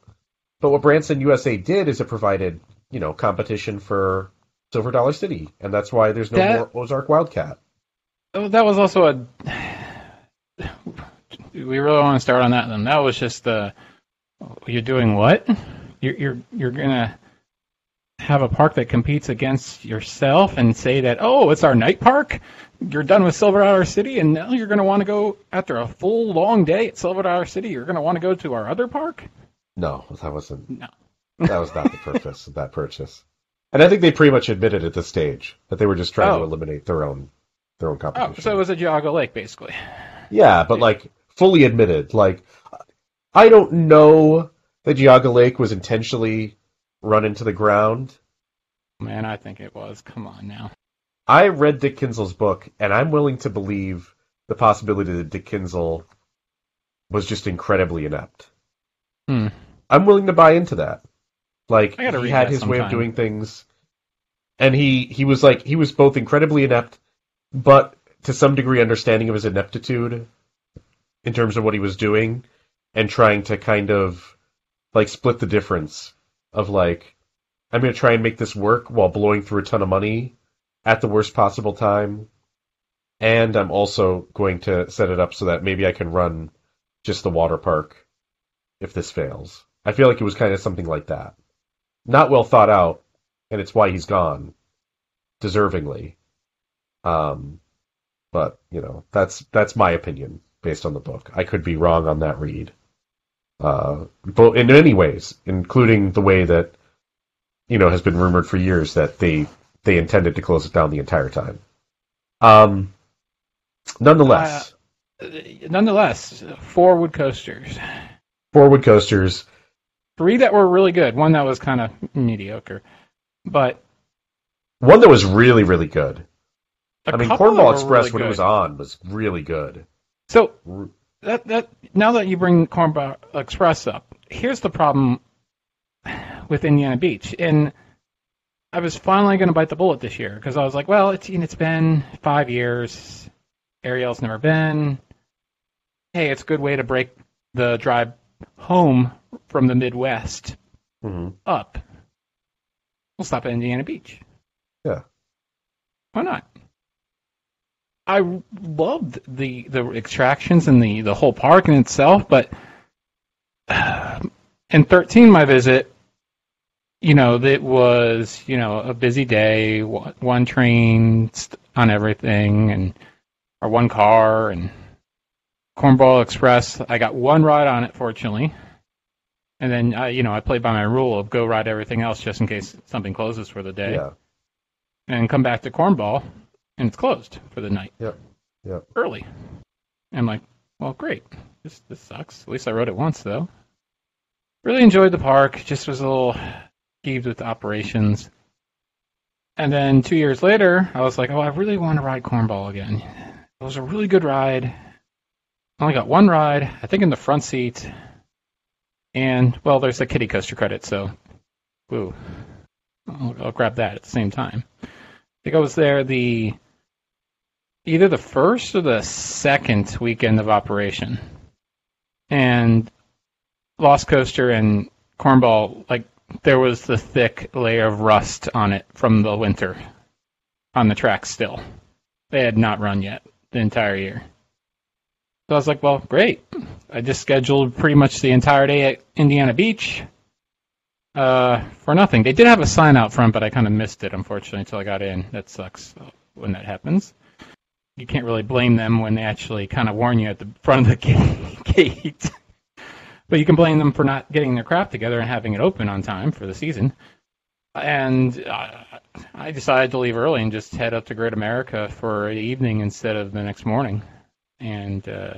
but what Branson USA did is it provided you know competition for Silver Dollar City, and that's why there's no That- more Ozark Wildcat. Oh, that was also a. We really want to start on that. Then that was just the. You're doing what? You're you're you're gonna have a park that competes against yourself and say that oh it's our night park. You're done with Silver Dollar City and now you're gonna want to go after a full long day at Silver Dollar City. You're gonna want to go to our other park. No, that wasn't. No. *laughs* That was not the purpose of that purchase. And I think they pretty much admitted at this stage that they were just trying to Oh. eliminate their own their own competition. Oh, so it was a Geauga Lake basically. Yeah, but like fully admitted. Like I don't know that Geauga Lake was intentionally run into the ground. Man, I think it was. Come on now. I read Dick Kinzel's book, and I'm willing to believe the possibility that Dick Kinzel was just incredibly inept. Hmm. I'm willing to buy into that. Like he had his way of doing things, and he he was like he was both incredibly inept, but to some degree understanding of his ineptitude in terms of what he was doing, and trying to kind of like split the difference of like I'm going to try and make this work while blowing through a ton of money at the worst possible time, and I'm also going to set it up so that maybe I can run just the water park if this fails. I feel like it was kind of something like that. Not well thought out, and it's why he's gone, deservingly. Um, but you know that's that's my opinion based on the book. I could be wrong on that read. Uh, but in many ways, including the way that you know has been rumored for years that they they intended to close it down the entire time. Um, nonetheless, Uh, Nonetheless, four wood coasters. four wood coasters. Three that were really good. One that was kind of mediocre. But One that was really really good. I mean, couple that Cornball were Express really when it was on was really good. So that that now that you bring Cornball Express up, here's the problem with Indiana Beach. And I was finally going to bite the bullet this year because I was like, well, it's it's been five years. Ariel's never been. Hey, it's a good way to break the drive home from the Midwest mhm. up. We'll stop at Indiana Beach. Yeah. Why not? I loved the the attractions and the the whole park in itself, but *sighs* in 13 my visit, you know, it was you know a busy day, one train on everything, and or one car and Cornball Express. I got one ride on it, fortunately. And then, I, you know, I played by my rule of go ride everything else just in case something closes for the day Yeah. and come back to cornball. and it's closed for the night. Yep. Yep. Early. And I'm like, well, great. This this sucks. At least I rode it once though. Really enjoyed the park. Just was a little peeved with operations. And then two years later, I was like, oh, I really want to ride Cornball again. It was a really good ride. I only got one ride, I think in the front seat. And, well, there's a kiddie coaster credit, so, woo. I'll, I'll grab that at the same time. I think I was there the either the first or the second weekend of operation. And Lost Coaster and Cornball, like there was the thick layer of rust on it from the winter on the track still. They had not run yet the entire year. So I was like, well, great. I just scheduled pretty much the entire day at Indiana Beach uh, for nothing. They did have a sign out front, but I kind of missed it, unfortunately, until I got in. That sucks when that happens. You can't really blame them when they actually kind of warn you at the front of the *laughs* gate. But you can blame them for not getting their crap together and having it open on time for the season. And uh, I decided to leave early and just head up to Great America for the evening instead of the next morning. And uh,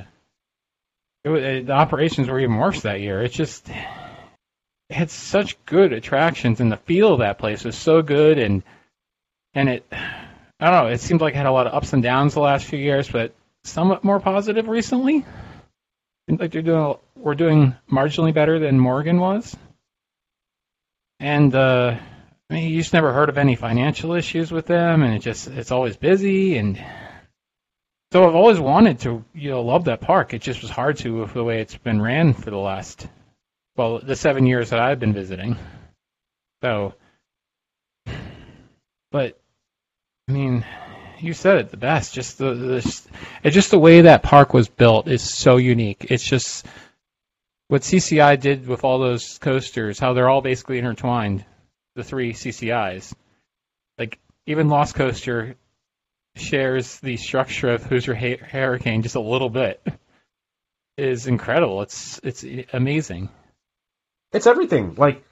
it, it, the operations were even worse that year. It just it had such good attractions, and the feel of that place was so good. And and it, I don't know, it seemed like it had a lot of ups and downs the last few years, but somewhat more positive recently like they're doing we're doing marginally better than Morgan was. And uh, I mean, you just never heard of any financial issues with them, and it just it's always busy, and so I've always wanted to you know love that park. It just was hard to with the way it's been ran for the last well the seven years that I've been visiting. So, but I mean, you said it the best. Just the, the it's just the way that park was built is so unique. It's just what CCI did with all those coasters, how they're all basically intertwined. The three CCIs, like even Lost Coaster shares the structure of Hoosier Hurricane just a little bit. Is incredible. It's it's amazing. It's everything. Like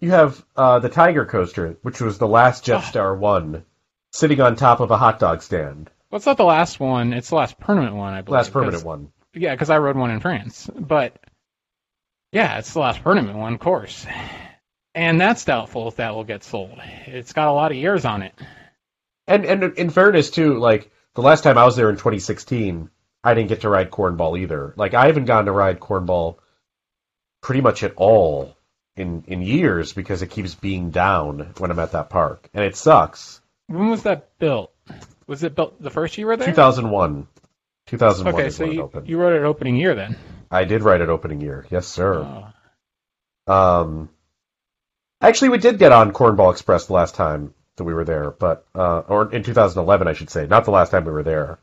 you have uh, the Tiger Coaster, which was the last Jetstar oh. one sitting on top of a hot dog stand. Well, it's not the last one. It's the last permanent one, I believe. Last permanent one. Yeah, because I rode one in France. But yeah, it's the last permanent one, of course. And that's doubtful if that will get sold. It's got a lot of years on it. And and in fairness too, like the last time I was there in 2016, I didn't get to ride cornball either. Like I haven't gotten to ride cornball pretty much at all in in years because it keeps being down when I'm at that park, and it sucks. When was that built? Was it built the first year you were there? 2001. 2001 okay, so you, you wrote it opening year then? I did write it opening year. Yes, sir. Oh. Um, actually, we did get on Cornball Express the last time that we were there, but uh, or in 2011, I should say, not the last time we were there.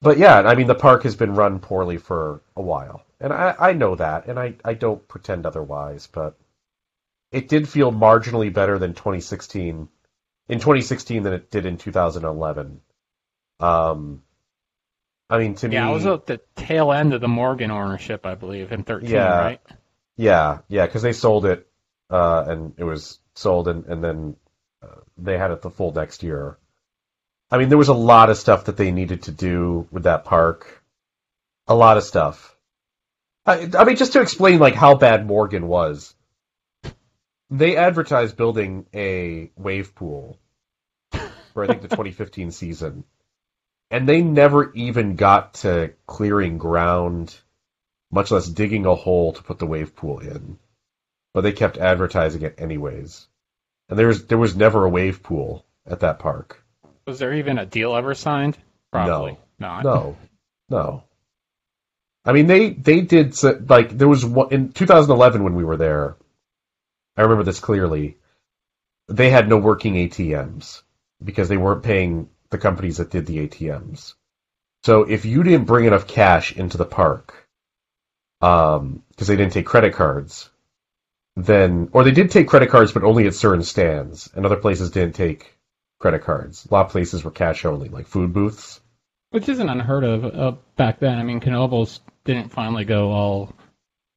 But yeah, I mean, the park has been run poorly for a while, and I, I know that, and I, I don't pretend otherwise, but it did feel marginally better than 2016 in 2016 than it did in 2011. Um, I mean, to me yeah, me, it was at the tail end of the Morgan ownership, I believe, in 13, yeah, right? Yeah, yeah, because they sold it, uh, and it was sold, and, and then uh, they had it the full next year. I mean, there was a lot of stuff that they needed to do with that park. A lot of stuff. I, I mean, just to explain, like, how bad Morgan was they advertised building a wave pool for I think the *laughs* 2015 season, and they never even got to clearing ground, much less digging a hole to put the wave pool in. But they kept advertising it anyways, and there was there was never a wave pool at that park. Was there even a deal ever signed? Probably no, not. No, no. I mean, they they did like there was one in 2011 when we were there I remember this clearly. They had no working ATMs because they weren't paying the companies that did the ATMs. So if you didn't bring enough cash into the park, um, because they didn't take credit cards, then or they did take credit cards, but only at certain stands, and other places didn't take credit cards. A lot of places were cash only, like food booths. Which isn't unheard of uh, back then. I mean, Knoebels didn't finally go all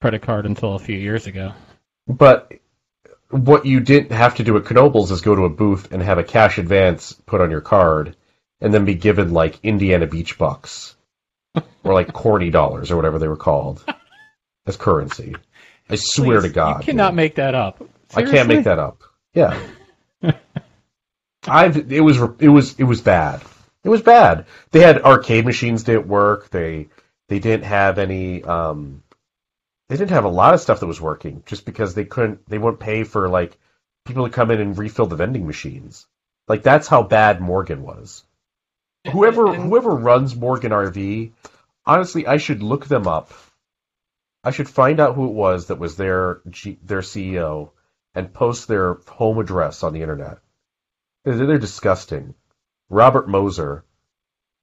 credit card until a few years ago. But what you didn't have to do at Knoebels is go to a booth and have a cash advance put on your card, and then be given like Indiana Beach bucks *laughs* or like corny dollars or whatever they were called as currency. I swear to God, you cannot man. make that up. I can't make that up. Yeah, *laughs* I've it was it was it was bad. It was bad. They had arcade machines didn't work. They they didn't have any. Um, they didn't have a lot of stuff that was working just because they couldn't. They wouldn't pay for like people to come in and refill the vending machines. Like that's how bad Morgan was. Whoever whoever runs Morgan RV, honestly, I should look them up. I should find out who it was that was their G, their CEO and post their home address on the internet. They're, they're disgusting. Robert Moser.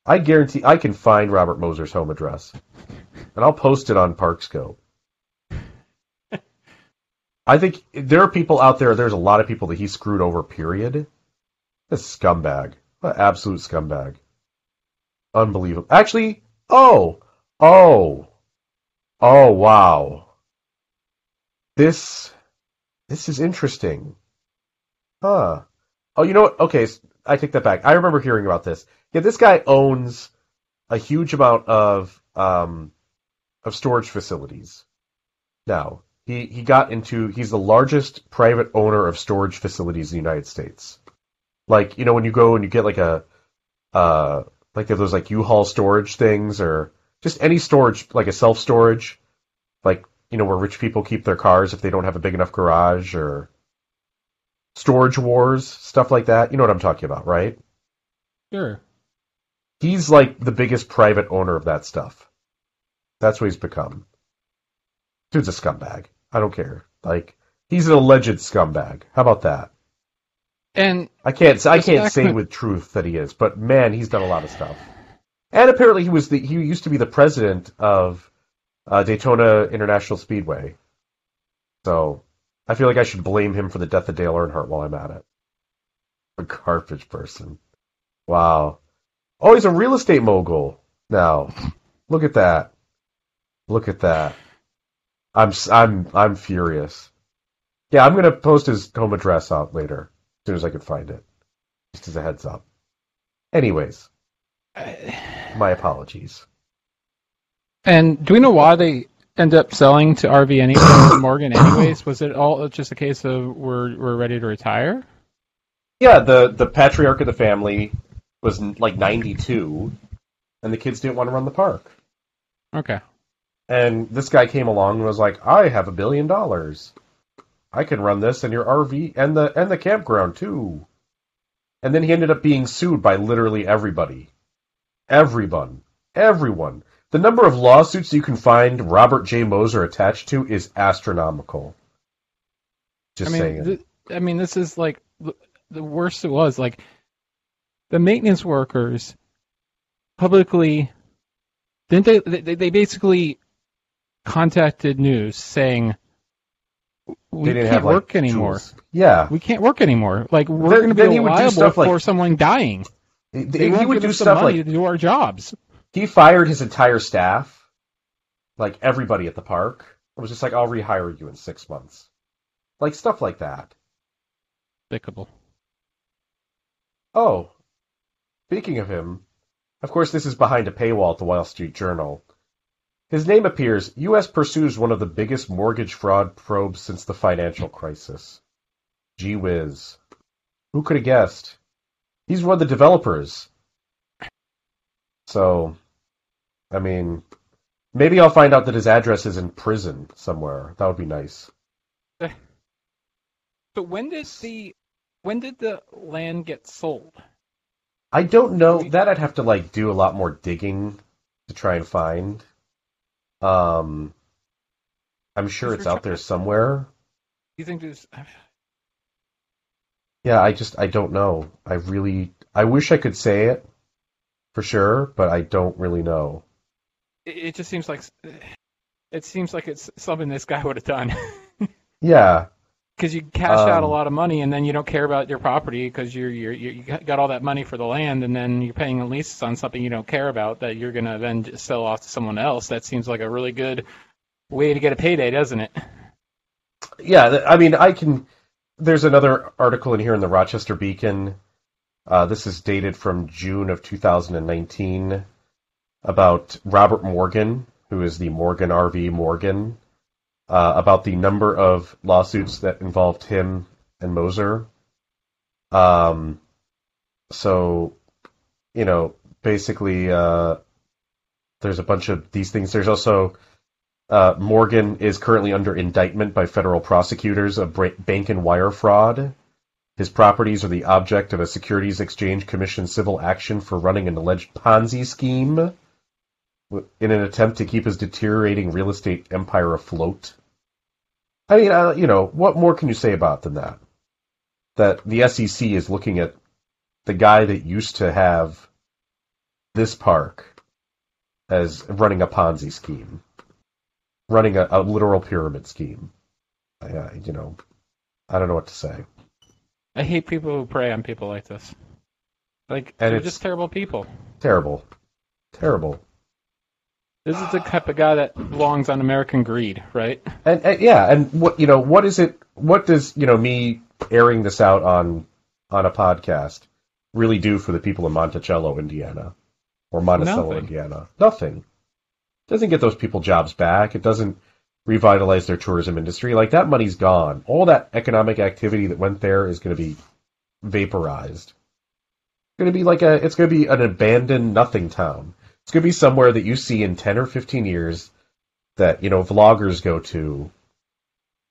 I guarantee I can find Robert Moser's home address, and I'll post it on Parkscope. I think there are people out there. There's a lot of people that he screwed over. Period. A scumbag. An absolute scumbag. Unbelievable. Actually, oh, oh, oh, wow. This, this is interesting. Huh. Oh, you know what? Okay, I take that back. I remember hearing about this. Yeah, this guy owns a huge amount of um, of storage facilities. Now, he he got into he's the largest private owner of storage facilities in the United States. Like, you know, when you go and you get like a uh like those like U-Haul storage things or just any storage like a self-storage like, you know, where rich people keep their cars if they don't have a big enough garage or storage wars, stuff like that. You know what I'm talking about, right? Sure. He's like the biggest private owner of that stuff. That's what he's become. Dude's a scumbag. I don't care. Like he's an alleged scumbag. How about that? And I can't. I can't say with truth that he is, but man, he's done a lot of stuff. And apparently, he was the. He used to be the president of uh, Daytona International Speedway. So I feel like I should blame him for the death of Dale Earnhardt while I'm at it. A garbage person. Wow. Oh, he's a real estate mogul now. Look at that. Look at that. I'm I'm I'm furious. Yeah, I'm gonna post his home address out later as soon as I can find it. Just as a heads up. Anyways, *sighs* my apologies. and do we know why they end up selling to RV anyway, *coughs* Morgan anyways? Was it all just a case of we're we're ready to retire? Yeah, the the patriarch of the family was like 92, and the kids didn't want to run the park. Okay. And this guy came along and was like, "I have a billion dollars. I can run this and your RV and the and the campground too." And then he ended up being sued by literally everybody. Everyone. Everyone. The number of lawsuits you can find Robert J. Moser attached to is astronomical. Just I mean, saying. th- I mean, this is like the, worst it was. Like the maintenance workers publicly didn't they? They, they basically contacted news saying we can't have like, work anymore. tools. Yeah. We can't work anymore. Like we're going to be then he would liable stuff like- for someone dying. He, They he would do stuff like to do our jobs. he fired his entire staff, like everybody at the park. It was just like, I'll rehire you in six months. Like stuff like that. Despicable. Oh, speaking of him, of course, this is behind a paywall at the Wall Street Journal. His name appears U.S. pursues one of the biggest mortgage fraud probes since the financial crisis. Gee whiz. Who could have guessed? He's one of the developers. So, I mean, maybe I'll find out that his address is in prison somewhere. That would be nice. Eh. So when did the when did the land get sold? I don't know. That I'd have to like do a lot more digging to try and find. Um, I'm sure it's out there somewhere. Do you think there's? Yeah, I just I don't know. I really I wish I could say it for sure, but I don't really know. It, it just seems like it seems like it's something this guy *laughs* would have done. Yeah, Because you cash out a Um, lot of money and then you don't care about your property because you're, you're you you got all that money for the land and then you're paying a lease on something you don't care about that you're gonna then just sell off to someone else. That seems like a really good way to get a payday, doesn't it? yeah. I mean, I can. There's another article in here in the Rochester Beacon Uh, this is dated from June of 2019 about Robert Morgan, who is the Morgan RV Morgan, uh, about the number of lawsuits that involved him and Moser. Um, so, you know, basically, uh, there's a bunch of these things. There's also uh, Morgan is currently under indictment by federal prosecutors of bank and wire fraud. His properties are the object of a Securities Exchange Commission civil action for running an alleged Ponzi scheme in an attempt to keep his deteriorating real estate empire afloat. I mean, uh, you know, what more can you say about than that? That the SEC is looking at the guy that used to have this park as running a Ponzi scheme, running a, a literal pyramid scheme. Uh, you know, I don't know what to say. I hate people who prey on people like this. Like and they're just terrible people. Terrible, terrible. This is the type of guy that belongs on American Greed, right? And, and yeah, and what you know, what is it? What does you know me airing this out on on a podcast really do for the people of Monticello, Indiana? or Monticello, Nothing. Indiana. Nothing. It doesn't get those people jobs back. It doesn't revitalize their tourism industry. Like that money's gone. All that economic activity that went there is going to be vaporized. It's going to be like a. It's going to be an abandoned nothing town. It's going to be somewhere that you see in ten or fifteen years that you know vloggers go to,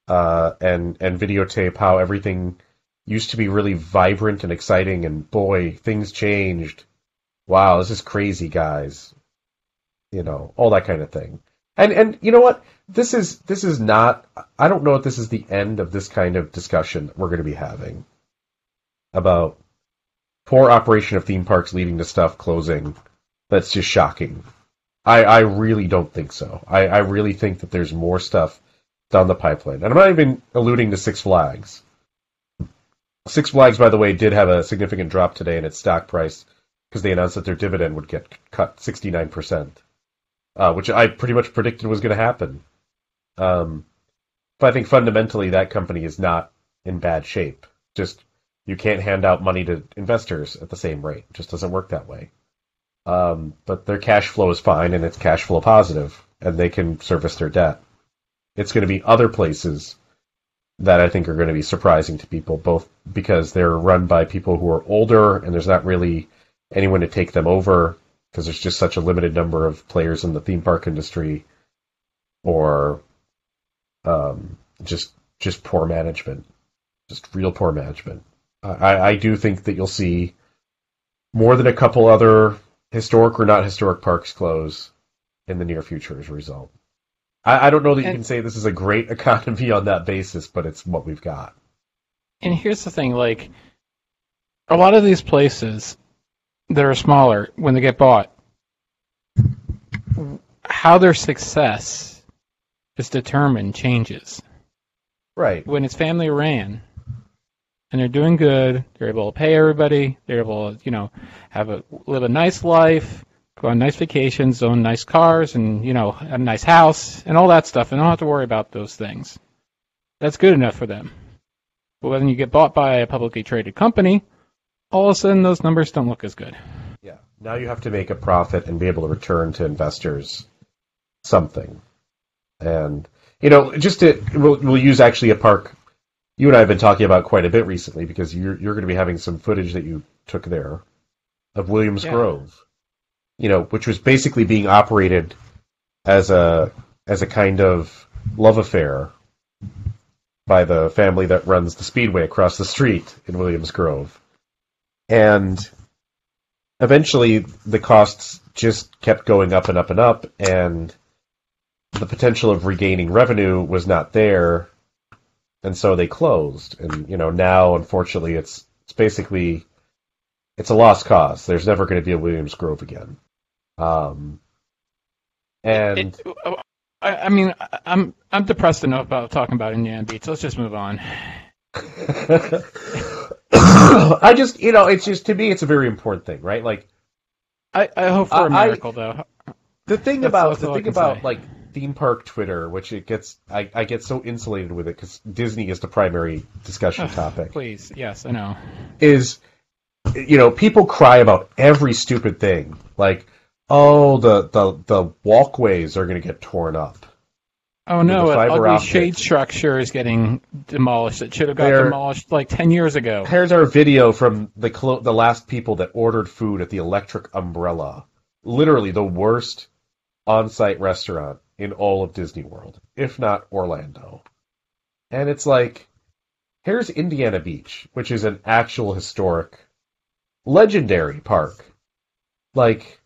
uh, and and videotape how everything used to be really vibrant and exciting, and boy, things changed wow, this is crazy, guys. You know, all that kind of thing. And and you know what? This is this is not. I don't know if this is the end of this kind of discussion that we're going to be having about poor operation of theme parks leading to stuff closing. That's just shocking. I I really don't think so. I I really think that there's more stuff down the pipeline, and I'm not even alluding to Six Flags. Six Flags, by the way, did have a significant drop today in its stock price because they announced that their dividend would get cut 69%, uh, which I pretty much predicted was going to happen. Um, but I think fundamentally that company is not in bad shape. Just you can't hand out money to investors at the same rate. It just doesn't work that way. Um, but their cash flow is fine and it's cash flow positive, and they can service their debt. It's going to be other places that I think are going to be surprising to people, both because they're run by people who are older and there's not really anyone to take them over because there's just such a limited number of players in the theme park industry, or um, just just poor management, just real poor management. I, I do think that you'll see more than a couple other historic or not historic parks close in the near future as a result. I, I don't know that and, you can say this is a great *laughs* economy on that basis, but it's what we've got. And here's the thing: like a lot of these places, that are smaller when they get bought, how their success is determined changes. Right. When it's family ran and they're doing good, they're able to pay everybody, they're able to, you know, have a live a nice life, go on nice vacations, own nice cars and, you know, a nice house and all that stuff and don't have to worry about those things. That's good enough for them. But when you get bought by a publicly traded company, all of a sudden those numbers don't look as good. Yeah. Now you have to make a profit and be able to return to investors something. And you know, just to we'll, we'll use actually a park you and I have been talking about quite a bit recently because you're you're going to be having some footage that you took there of Williams yeah. Grove. You know, which was basically being operated as a as a kind of love affair by the family that runs the speedway across the street in Williams Grove and eventually the costs just kept going up and up and up, and the potential of regaining revenue was not there, and so they closed. And you know now, unfortunately, it's it's basically it's a lost cause. There's never going to be a Williams Grove again. Um, and it, it, I, I, mean, I'm I'm depressed enough about talking about Indiana Beach. Let's just move on. *coughs* I just, you know, it's just to me, it's a very important thing, right? Like, I, I hope for a miracle, though. The thing that's, about the thing about say. like theme park Twitter, which it gets, I, I get so insulated with it because Disney is the primary discussion topic. Please, yes, I know. Is you know, people cry about every stupid thing. Like, oh, the the the walkways are going to get torn up. Oh no, the an ugly optic. shade structure is getting demolished. It should have got They're- demolished like ten years ago. Here's our video from the clo- the last people that ordered food at the Electric Umbrella. Literally the worst on-site restaurant in all of Disney World, if not Orlando. And it's like, here's Indiana Beach, which is an actual historic, legendary park. Like,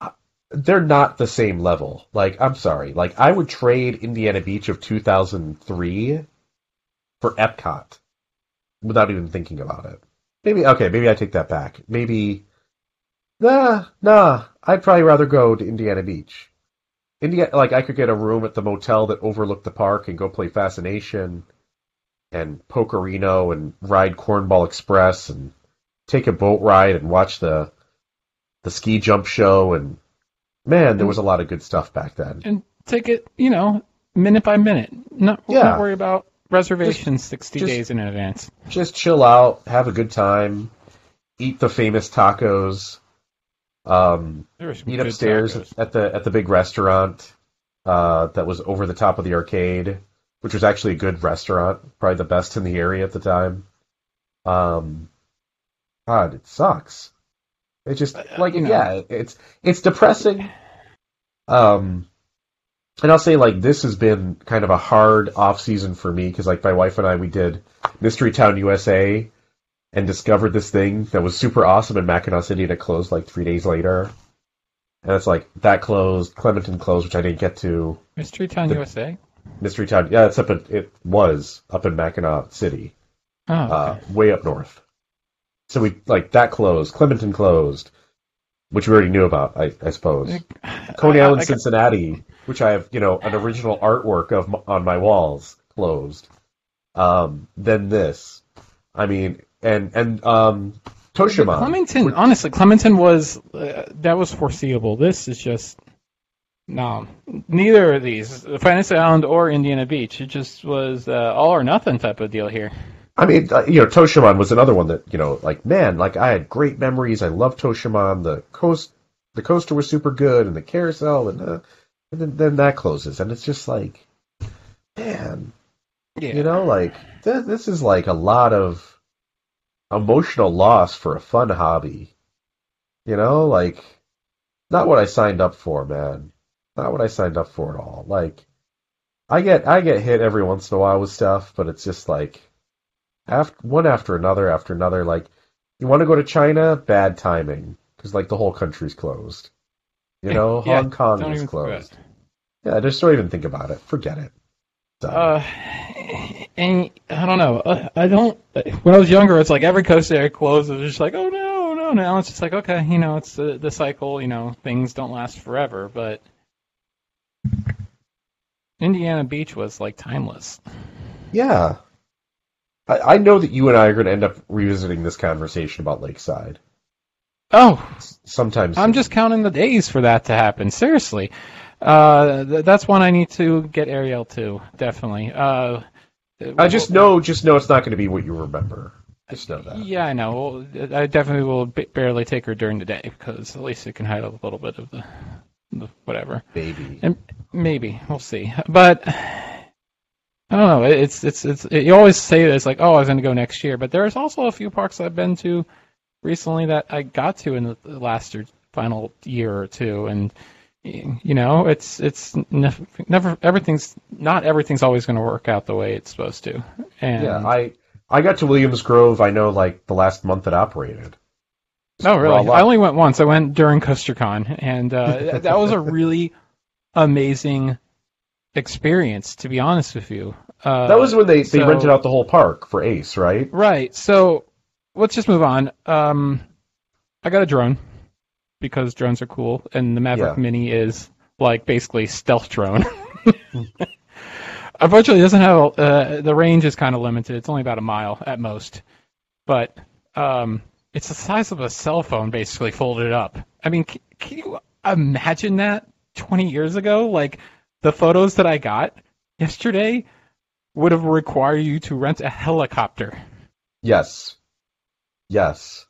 uh, they're not the same level. Like, I'm sorry. Like, I would trade Indiana Beach of 2003 for Epcot without even thinking about it. Maybe okay, maybe I take that back. Maybe nah, nah. I'd probably rather go to Indiana Beach. India like I could get a room at the motel that overlooked the park and go play Fascination and Pokerino and ride Cornball Express and take a boat ride and watch the the ski jump show and man, there was a lot of good stuff back then. and take it, you know, minute by minute. Not, Yeah. not worry about reservations sixty just- days in advance. just chill out, have a good time, eat the famous tacos, um, eat upstairs tacos. at the at the big restaurant uh, that was over the top of the arcade, which was actually a good restaurant, probably the best in the area at the time. Um, God, it sucks. It just like you know. yeah, it's it's depressing. Um, and I'll say like this has been kind of a hard off season for me because like my wife and I we did Mystery Town USA and discovered this thing that was super awesome in Mackinaw City and it closed like three days later. And it's like that closed, Clementon closed, which I didn't get to. Mystery Town the- USA. Mystery Town, yeah, it's up in, it was up in Mackinaw City, Oh, uh, way up north. So we like that closed, Clementon closed, which we already knew about, I, I suppose. okay. Coney Island, Cincinnati, which I have, you know, an original artwork of on my walls, closed. Um, then this, I mean, and and um, Toshimaen. Clementon, honestly, Clementon was uh, that was foreseeable. This is just no, neither of these, Fantasy Island or Indiana Beach. It just was uh, all or nothing type of deal here. I mean, uh, you know, Toshimaen was another one that you know, like man, like I had great memories. I loved Toshimaen. The coast, the coaster was super good, and the carousel, and, uh, and then, then that closes, and it's just like, man, Yeah, you know, like th- this is like a lot of emotional loss for a fun hobby. You know, like not what I signed up for, man. Not what I signed up for at all. Like I get I get hit every once in a while with stuff, but it's just like after one after another after another. Like you want to go to China, bad timing because like the whole country's closed. You *laughs* know, Yeah, Hong Kong is closed. Yeah, just don't even think about it. Forget it. Uh, and I don't know. I don't. When I was younger, it's like every coast area closed. It was just like, oh no, no. Now it's just like, okay, you know, it's the the cycle. You know, things don't last forever. But Indiana Beach was like timeless. Yeah. I, I know that you and I are going to end up revisiting this conversation about Lakeside. Oh, Sometimes I'm just counting the days for that to happen. Seriously, uh, th- that's one I need to get Ariel to. Definitely. Uh, I just know, just know it's not going to be what you remember. Just know that. Yeah, I know. Well, I definitely will b- barely take her during the day because at least it can hide a little bit of the, the whatever. Baby. And maybe we'll see. But I don't know. It's it's it's you always say this like, oh, I was going to go next year, but there's also a few parks I've been to recently that I got to in the last or final year or two, and you know, it's it's nef- never everything's not everything's always going to work out the way it's supposed to. And Yeah, I I got to Williams Grove. I know, like the last month it operated. Oh, really? I only went once. I went during CoasterCon, and uh, *laughs* that was a really amazing experience, to be honest with you. Uh, That was when they, they rented out the whole park for ACE, right? right. So let's just move on. Um, I got a drone because drones are cool, and the Mavic Yeah. Mini is like basically stealth drone. *laughs* Unfortunately, it doesn't have uh, the range is kind of limited. It's only about a mile at most, but um, it's the size of a cell phone, basically folded up. I mean, can you imagine that 20 years ago? Like the photos that I got yesterday would have required you to rent a helicopter. Yes. Yes.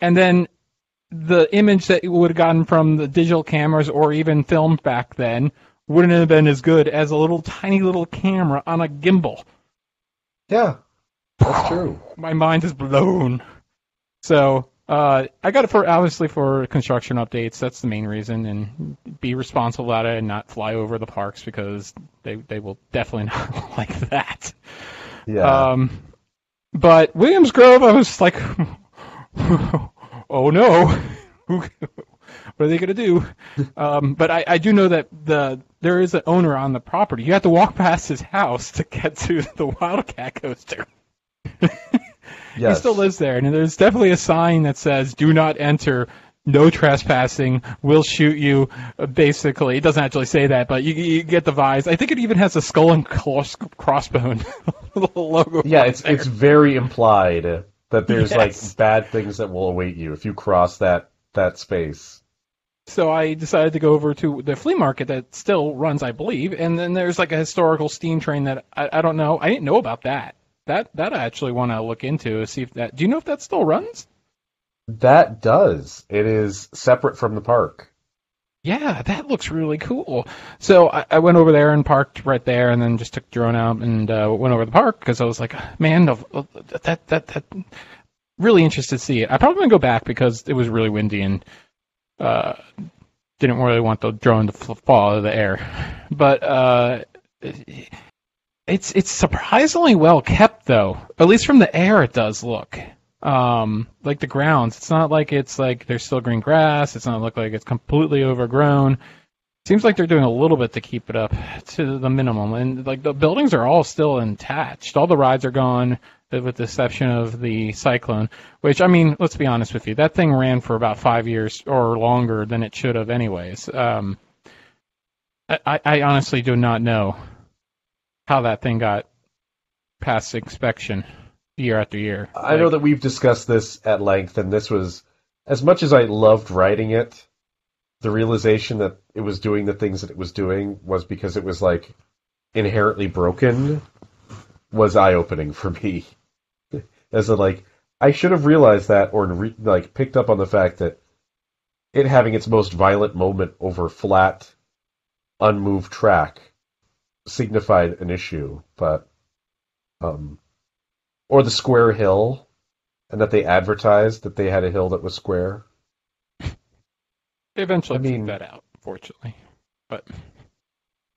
and then the image that you would have gotten from the digital cameras or even filmed back then wouldn't have been as good as a little tiny little camera on a gimbal. Yeah, that's true. My mind is blown. So uh, I got it for obviously for construction updates. That's the main reason, and be responsible about it and not fly over the parks because they they will definitely *laughs* not like that. Yeah. Um, but Williams Grove, I was like, *laughs* oh no, *laughs* what are they going to do? Um, but I, I do know that the there is an owner on the property. You have to walk past his house to get to *laughs* the Wildcat coaster. yes. *laughs* He still lives there, and there's definitely a sign that says "Do not enter." No trespassing. We'll shoot you. uh, Basically, it doesn't actually say that, but you, you get the vibes. I think it even has a skull and cross, crossbone logo. Yeah, it's there. it's very implied that there's Yes. like bad things that will await you if you cross that that space. So I decided to go over to the flea market that still runs, I believe, and then there's like a historical steam train that I, I don't know. I didn't know about that. That that I actually want to look into see if that. Do you know if that still runs? That does. It is separate from the park. Yeah, that looks really cool. So I, I went over there and parked right there, and then just took the drone out and uh, went over the park because I was like, man, that that that really interested to see it. I probably gonna go back because it was really windy and uh, didn't really want the drone to fall out of the air. But uh, it's it's surprisingly well kept though. At least from the air, it does look um, like the grounds. It's not like it's like there's still green grass. It's not look like it's completely overgrown. Seems like they're doing a little bit to keep it up to the minimum, and like the buildings are all still attached. All the rides are gone, with the exception of the Cyclone. Which I mean, let's be honest with you, that thing ran for about five years or longer than it should have, anyways. Um, I, I honestly do not know how that thing got past inspection year after year. I know that we've discussed this at length, and this was as much as I loved writing it. The realization that it was doing the things that it was doing was because it was like inherently broken was eye opening for me. *laughs* As a like, I should have realized that or re- like picked up on the fact that it having its most violent moment over flat, unmoved track signified an issue, but um, or the square hill, and that they advertised that they had a hill that was square. They eventually I mean- that out, fortunately. But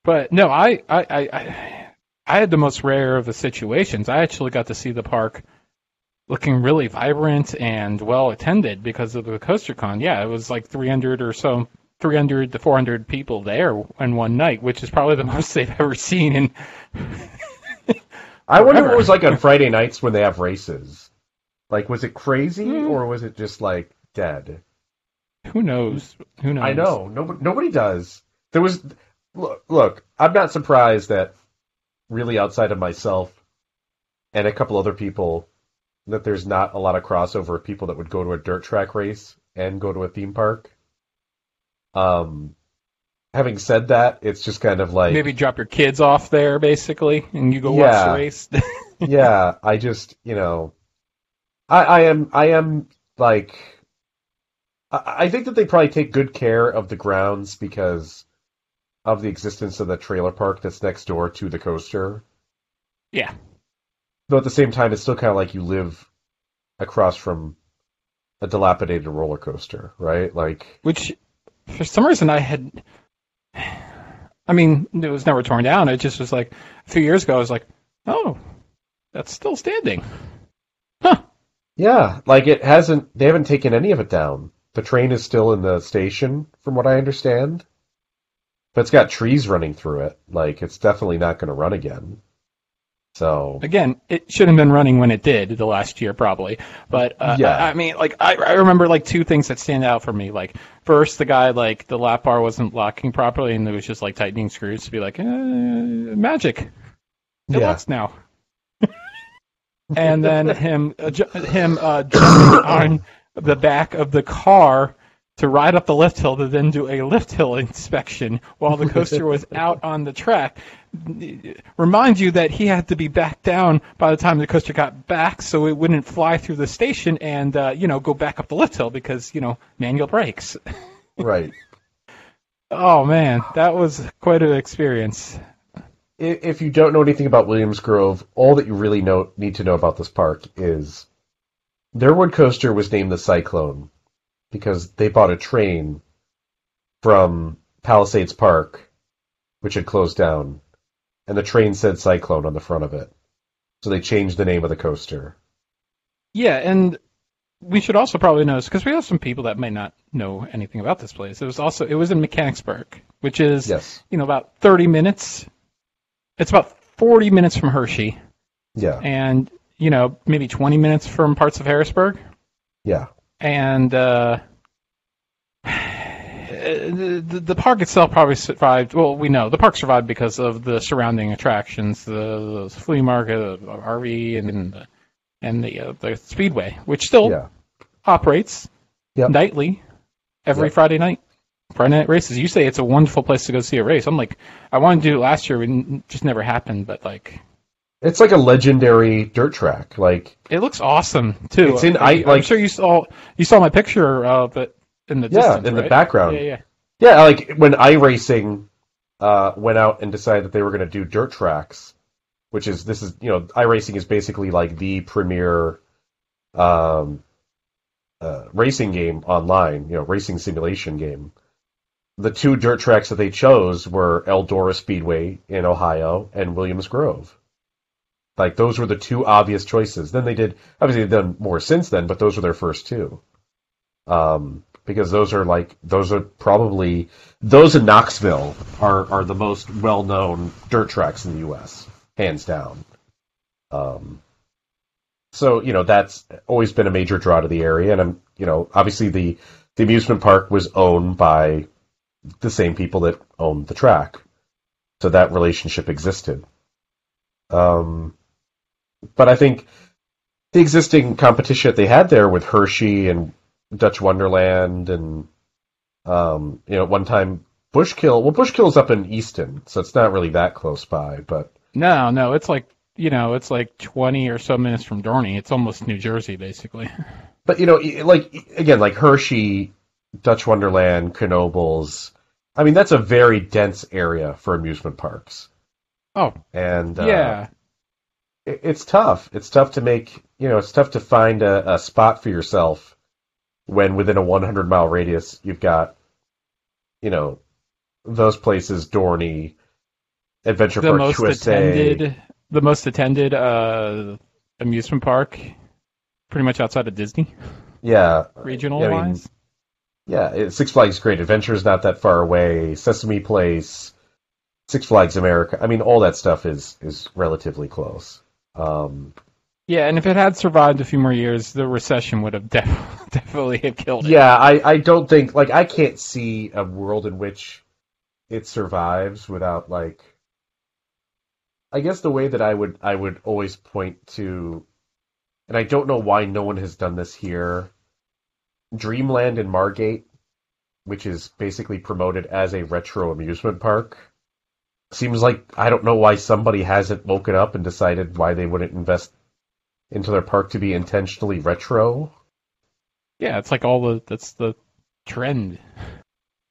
but no, I, I, I, I had the most rare of the situations. I actually got to see the park looking really vibrant and well attended because of the coaster con. Yeah, it was like 300 or so, 300 to 400 people there in one night, which is probably the *laughs* most they've ever seen. And I wonder what it was like on *laughs* Friday nights when they have races. Like, was it crazy Hmm. or was it just like dead? who knows? Who knows? I know nobody nobody does. There was look, look. I'm not surprised that really outside of myself and a couple other people that there's not a lot of crossover of people that would go to a dirt track race and go to a theme park. Um, having said that, it's just kind of like Maybe drop your kids off there, basically, and you go watch Yeah. the race. *laughs* yeah, I just you know, I, I am I am like, I, I think that they probably take good care of the grounds because of the existence of the trailer park that's next door to the coaster. yeah. Though at the same time, it's still kind of like you live across from a dilapidated roller coaster, right? Like, which for some reason I had. I mean, it was never torn down. It just was like a few years ago. I was like, oh, that's still standing. Huh? yeah, like it hasn't. They haven't taken any of it down. The train is still in the station, from what I understand. But it's got trees running through it. Like it's definitely not going to run again. So Again, it should have been running when it did the last year, probably. But uh, Yeah. I, I mean, like I, I remember like two things that stand out for me. Like first, the guy like the lap bar wasn't locking properly, and it was just like tightening screws to be like, eh, magic. It Yeah. locks now. *laughs* and then him uh, ju- him uh, jumping *coughs* on the back of the car to ride up the lift hill to then do a lift hill inspection while the coaster was out on the track. Remind you that he had to be back down by the time the coaster got back so it wouldn't fly through the station and, uh, you know, go back up the lift hill because, you know, manual brakes. *laughs* Right. oh, man, that was quite an experience. If you don't know anything about Williams Grove, all that you really know need to know about this park is their wood coaster was named the Cyclone because they bought a train from Palisades Park, which had closed down, and the train said Cyclone on the front of it. So they changed the name of the coaster. Yeah, and we should also probably know because we have some people that might not know anything about this place. It was also it was in Mechanicsburg, which is yes. you know about 30 minutes. It's about 40 minutes from Hershey. Yeah. And you know maybe 20 minutes from parts of Harrisburg. Yeah and uh, the, the park itself probably survived. Well, we know the park survived because of the surrounding attractions, the, the flea market, the RV, and the, and the uh, the speedway, which still yeah. operates yep. nightly, every yep. Friday night. Friday night races. You say it's a wonderful place to go see a race. I'm like, I wanted to do it last year, it just never happened. But like, it's like a legendary dirt track. Like it looks awesome too. It's in I, I like am sure you saw you saw my picture of it in the yeah distance, in right? the background. Yeah, yeah, yeah. Like when iRacing uh, went out and decided that they were going to do dirt tracks, which is this is you know iRacing is basically like the premier um, uh, racing game online. You know, racing simulation game. The two dirt tracks that they chose were Eldora Speedway in Ohio and Williams Grove. Like those were the two obvious choices. Then they did obviously they've done more since then, but those were their first two. Um, because those are like those are probably those in Knoxville are are the most well known dirt tracks in the U.S. hands down. Um, so you know that's always been a major draw to the area, and I'm you know obviously the the amusement park was owned by the same people that owned the track, so that relationship existed. Um, but I think the existing competition that they had there with Hershey and Dutch Wonderland and um, you know one time Bushkill. Well, Bushkill's up in Easton, so it's not really that close by. But no, no, it's like you know it's like twenty or so minutes from Dorney. It's almost New Jersey, basically. *laughs* But you know, like again, like Hershey, Dutch Wonderland, Knoebels. I mean, that's a very dense area for amusement parks. Oh, and uh, yeah, it's tough. It's tough to make, you know, it's tough to find a, a spot for yourself when within a 100 mile radius you've got, you know, those places, Dorney, Adventure the Park most USA. attended, the most attended uh, amusement park, pretty much outside of Disney. Yeah, regional I mean, wise. Yeah, it, Six Flags Great Adventure is not that far away. Sesame Place, Six Flags America. I mean, all that stuff is is relatively close. Um, yeah, and if it had survived a few more years, the recession would have *laughs* def- definitely have killed it. Yeah, I, I don't think like I can't see a world in which it survives without like I guess the way that I would I would always point to and I don't know why no one has done this here. Dreamland in Margate, which is basically promoted as a retro amusement park. Seems like I don't know why somebody hasn't woken up and decided why they wouldn't invest into their park to be intentionally retro. Yeah, it's like all the that's the trend.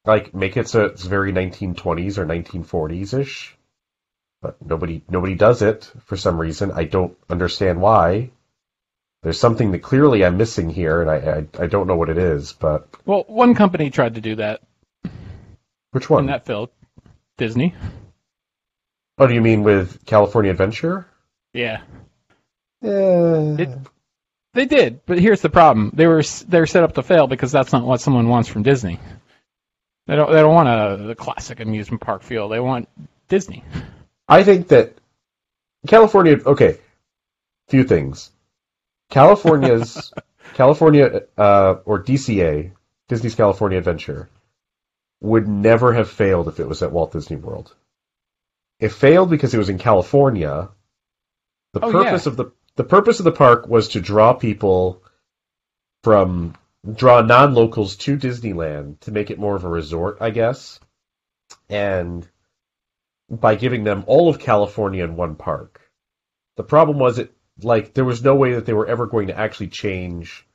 Like make it so it's very 1920s or 1940s ish, but nobody nobody does it for some reason. I don't understand why. There's something that clearly I'm missing here, and I I, I don't know what it is. But well, one company tried to do that. Which one? And that failed. Disney. Oh, do you mean with California Adventure? Yeah. Yeah. It, they did, but here's the problem: they were they're set up to fail because that's not what someone wants from Disney. They don't they don't want a the classic amusement park feel. They want Disney. I think that California. Okay, few things. California's *laughs* California uh, or DCA, Disney's California Adventure, would never have failed if it was at Walt Disney World. It failed because it was in California. The Oh, purpose yeah. of the the purpose of the park was to draw people from draw non-locals to Disneyland to make it more of a resort, I guess, and by giving them all of California in one park. The problem was it like there was no way that they were ever going to actually change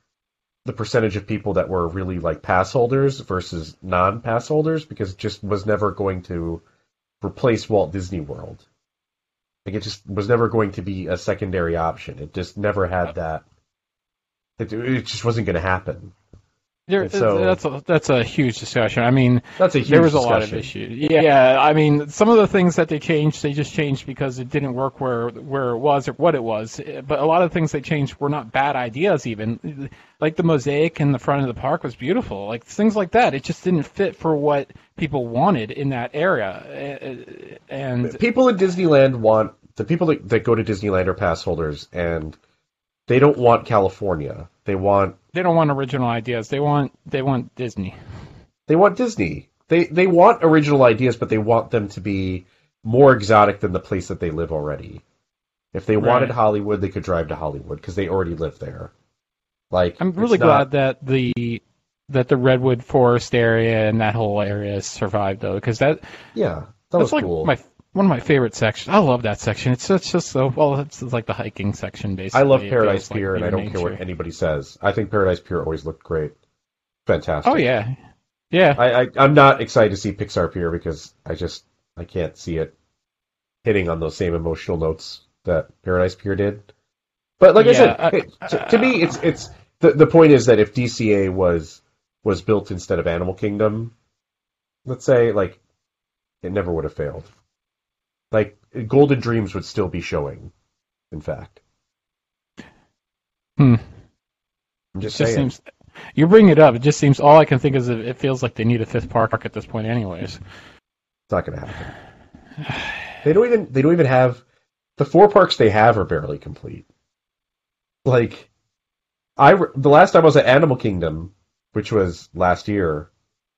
the percentage of people that were really like pass holders versus non-pass holders because it just was never going to replace Walt Disney World. Like it just was never going to be a secondary option. It just never had that. It, it just wasn't going to happen. There, so, uh, that's a that's a huge discussion. I mean, that's a huge there was discussion. a lot of issues. Yeah, yeah, I mean, some of the things that they changed, they just changed because it didn't work where where it was or what it was. Eh, but a lot of things they changed were not bad ideas. Even like the mosaic in the front of the park was beautiful. Like things like that, it just didn't fit for what people wanted in that area. Eh, eh, and people in Disneyland want the people that, that go to Disneyland are pass holders, and they don't want California. They want they don't want original ideas. They want they want Disney. They want Disney. They they want original ideas, but they want them to be more exotic than the place that they live already. If they right. wanted Hollywood, they could drive to Hollywood because they already live there. Like I'm really glad that the that the redwood forest area and that whole area survived though, because that yeah that was like cool. My one of my favorite sections. I love that section. It's just, just so well. It's like the hiking section, basically. I love Paradise Pier, like and I don't nature. care what anybody says. I think Paradise Pier always looked great, fantastic. Oh yeah, yeah. I, I I'm not excited to see Pixar Pier because I just I can't see it hitting on those same emotional notes that Paradise Pier did. But like yeah, I said, uh, I, to, to, me, it's it's the the point is that if DCA was was built instead of Animal Kingdom, let's say like it never would have failed. Like Golden Dreams would still be showing. In fact. Hmm. I'm just, just saying. Seems, you bring it up. It just seems all I can think is it feels like they need a fifth park at this point, anyways. It's not going to happen. they don't even. They don't even have the four parks they have are barely complete. Like, I the last time I was at Animal Kingdom, which was last year,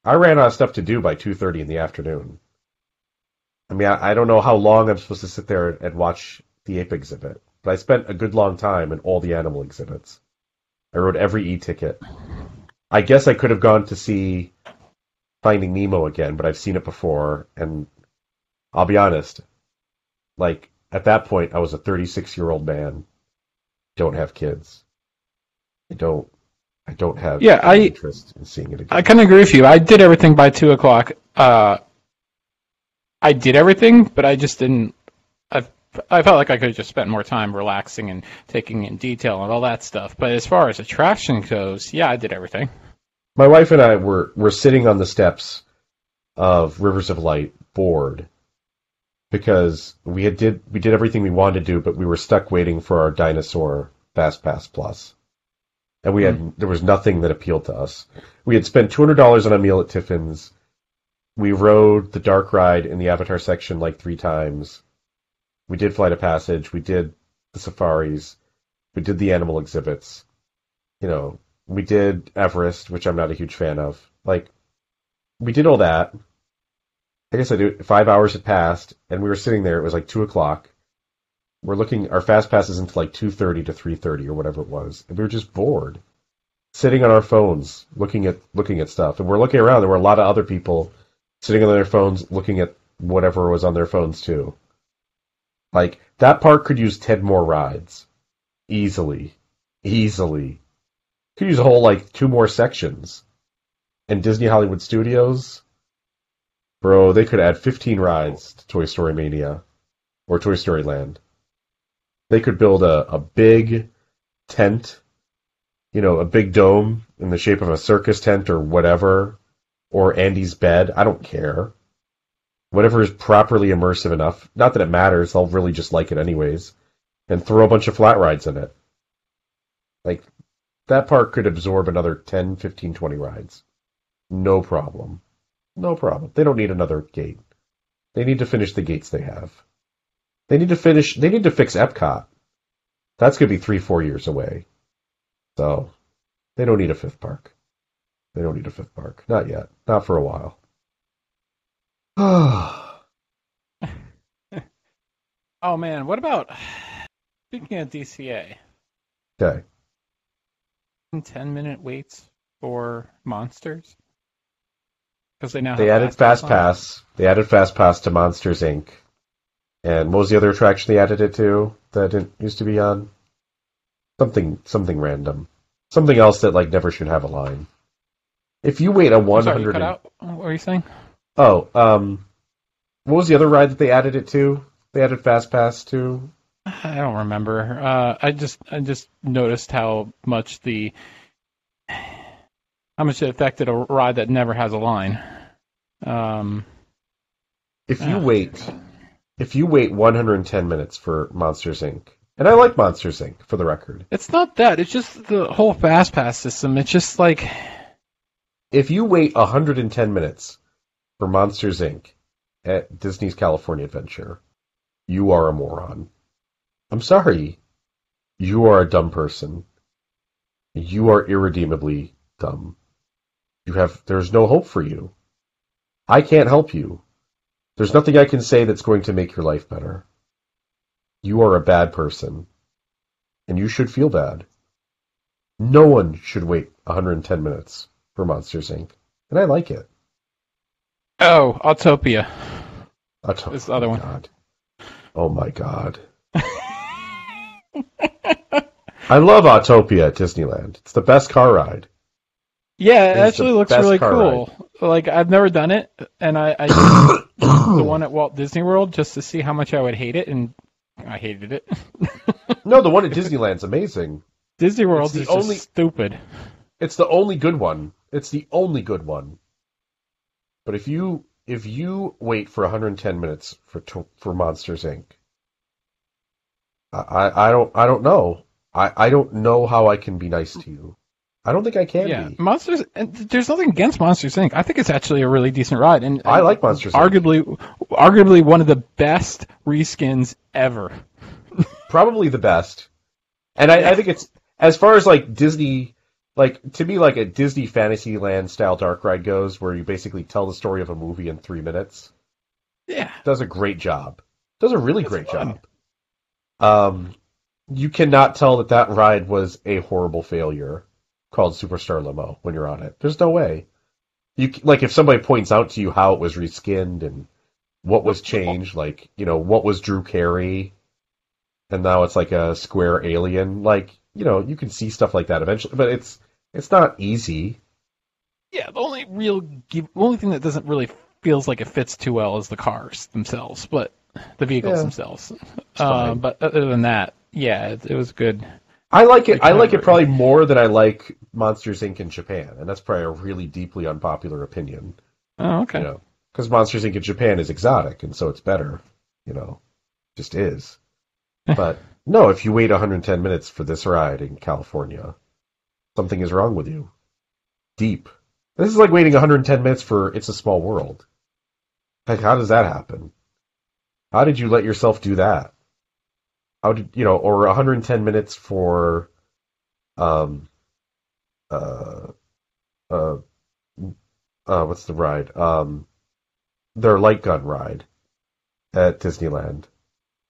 I ran out of stuff to do by two thirty in the afternoon. I mean, I, I don't know how long I'm supposed to sit there and watch the ape exhibit, but I spent a good long time in all the animal exhibits. I rode every e-ticket. I guess I could have gone to see Finding Nemo again, but I've seen it before, and I'll be honest, like at that point, I was a 36 year old man. Don't have kids. I don't. I don't have yeah, I, interest in seeing it again. I kind of agree with you. I did everything by two o'clock. Uh, I did everything, but I just didn't. I I felt like I could have just spent more time relaxing and taking in detail and all that stuff. But as far as attraction goes, yeah, I did everything. My wife and I were were sitting on the steps of Rivers of Light, bored, because we had did we did everything we wanted to do, but we were stuck waiting for our dinosaur Fast Pass Plus, and we had mm. there was nothing that appealed to us. We had spent two hundred dollars on a meal at Tiffins we rode the dark ride in the Avatar section like three times. We did Flight of Passage. We did the safaris. We did the animal exhibits. You know, we did Everest, which I'm not a huge fan of. Like, we did all that. I guess I do. Five hours had passed, and we were sitting there. It was like two o'clock. We're looking. Our fast passes into like two thirty to three thirty or whatever it was, and we were just bored, sitting on our phones, looking at looking at stuff. And we're looking around. There were a lot of other people sitting on their phones looking at whatever was on their phones too. Like that park could use ten more rides, easily, easily. Could use a whole like two more sections. And Disney Hollywood Studios, bro, they could add fifteen rides to Toy Story Mania or Toy Story Land. They could build a, a big tent, you know, a big dome in the shape of a circus tent or whatever, or Andy's bed. I don't care. Whatever is properly immersive enough. Not that it matters. They'll really just like it anyways. And throw a bunch of flat rides in it. Like, that park could absorb another 10, 15, 20 rides. No problem. No problem. They don't need another gate. They need to finish the gates they have. They need to finish, they need to fix Epcot. That's going to be three, four years away. So, they don't need a fifth park. They don't need a fifth park. Not yet. Not for a while. *sighs* oh man, what about speaking of DCA? Okay. Ten minute waits for monsters? Because they now they added Fast on. Pass. They added Fast Pass to Monsters Inc. And what was the other attraction they added it to that didn't used to be on? Something something random. Something else that like never should have a line. If you wait a one hundred cut out. What were you saying? Oh, um what was the other ride that they added it to? They added Fast Pass to? I don't remember. Uh, I just I just noticed how much the how much it affected a ride that never has a line. Um, If you Ah. wait if you wait 110 minutes for Monsters Inc. And I like Monsters Inc. for the record. it's not that. It's just the whole fast pass system. It's just like If you wait 110 minutes for Monsters Inc. at Disney's California Adventure, you are a moron. I'm sorry. You are a dumb person. You are irredeemably dumb. You have there's no hope for you. I can't help you. There's nothing I can say that's going to make your life better. You are a bad person. And you should feel bad. No one should wait 110 minutes for Monsters Inc. And I like it. oh, Autopia. Auto- This other oh my one. God. Oh my god. I love Autopia at Disneyland. It's the best car ride. Yeah, it actually looks really cool. Like I've never done it, and I, I *coughs* the one at Walt Disney World just to see how much I would hate it, and I hated it. *laughs* No, the one at Disneyland's amazing. Disney World the is just only- stupid. It's the only good one. It's the only good one. But if you if you wait for 110 minutes for for Monsters Inc. I, I don't I don't know. I, I don't know how I can be nice to you. I don't think I can Yeah, be. Monsters. And there's nothing against Monsters Inc. I think it's actually a really decent ride, and I like Monsters Inc. Arguably, arguably one of the best reskins ever. *laughs* probably the best. And I, I think it's as far as like Disney, like to me, like a Disney Fantasyland style dark ride goes, where you basically tell the story of a movie in three minutes. Yeah, Does a great job. Does a really great fun. job. Um, you cannot tell that that ride was a horrible failure called Superstar Limo when you're on it. There's no way. You like if somebody points out to you how it was reskinned and what was changed, like you know what was Drew Carey, and now it's like a square alien. Like you know you can see stuff like that eventually, but it's it's not easy. yeah. The only real, the only thing that doesn't really feels like it fits too well is the cars themselves, but the vehicles Yeah. themselves. Uh, but other than that, yeah, it, it was good. I like it. I like it probably more than I like Monsters Inc. in Japan, and that's probably a really deeply unpopular opinion. Oh, okay. You know, because Monsters Inc. in Japan is exotic, and so it's better. You know, just is. *laughs* but no, if you wait 110 minutes for this ride in California, something is wrong with you. Deep. This is like waiting 110 minutes for It's a Small World. Like, how does that happen? How did you let yourself do that? How did you know? Or 110 minutes for, um, uh, uh, uh, what's the ride? Um, their light gun ride at Disneyland.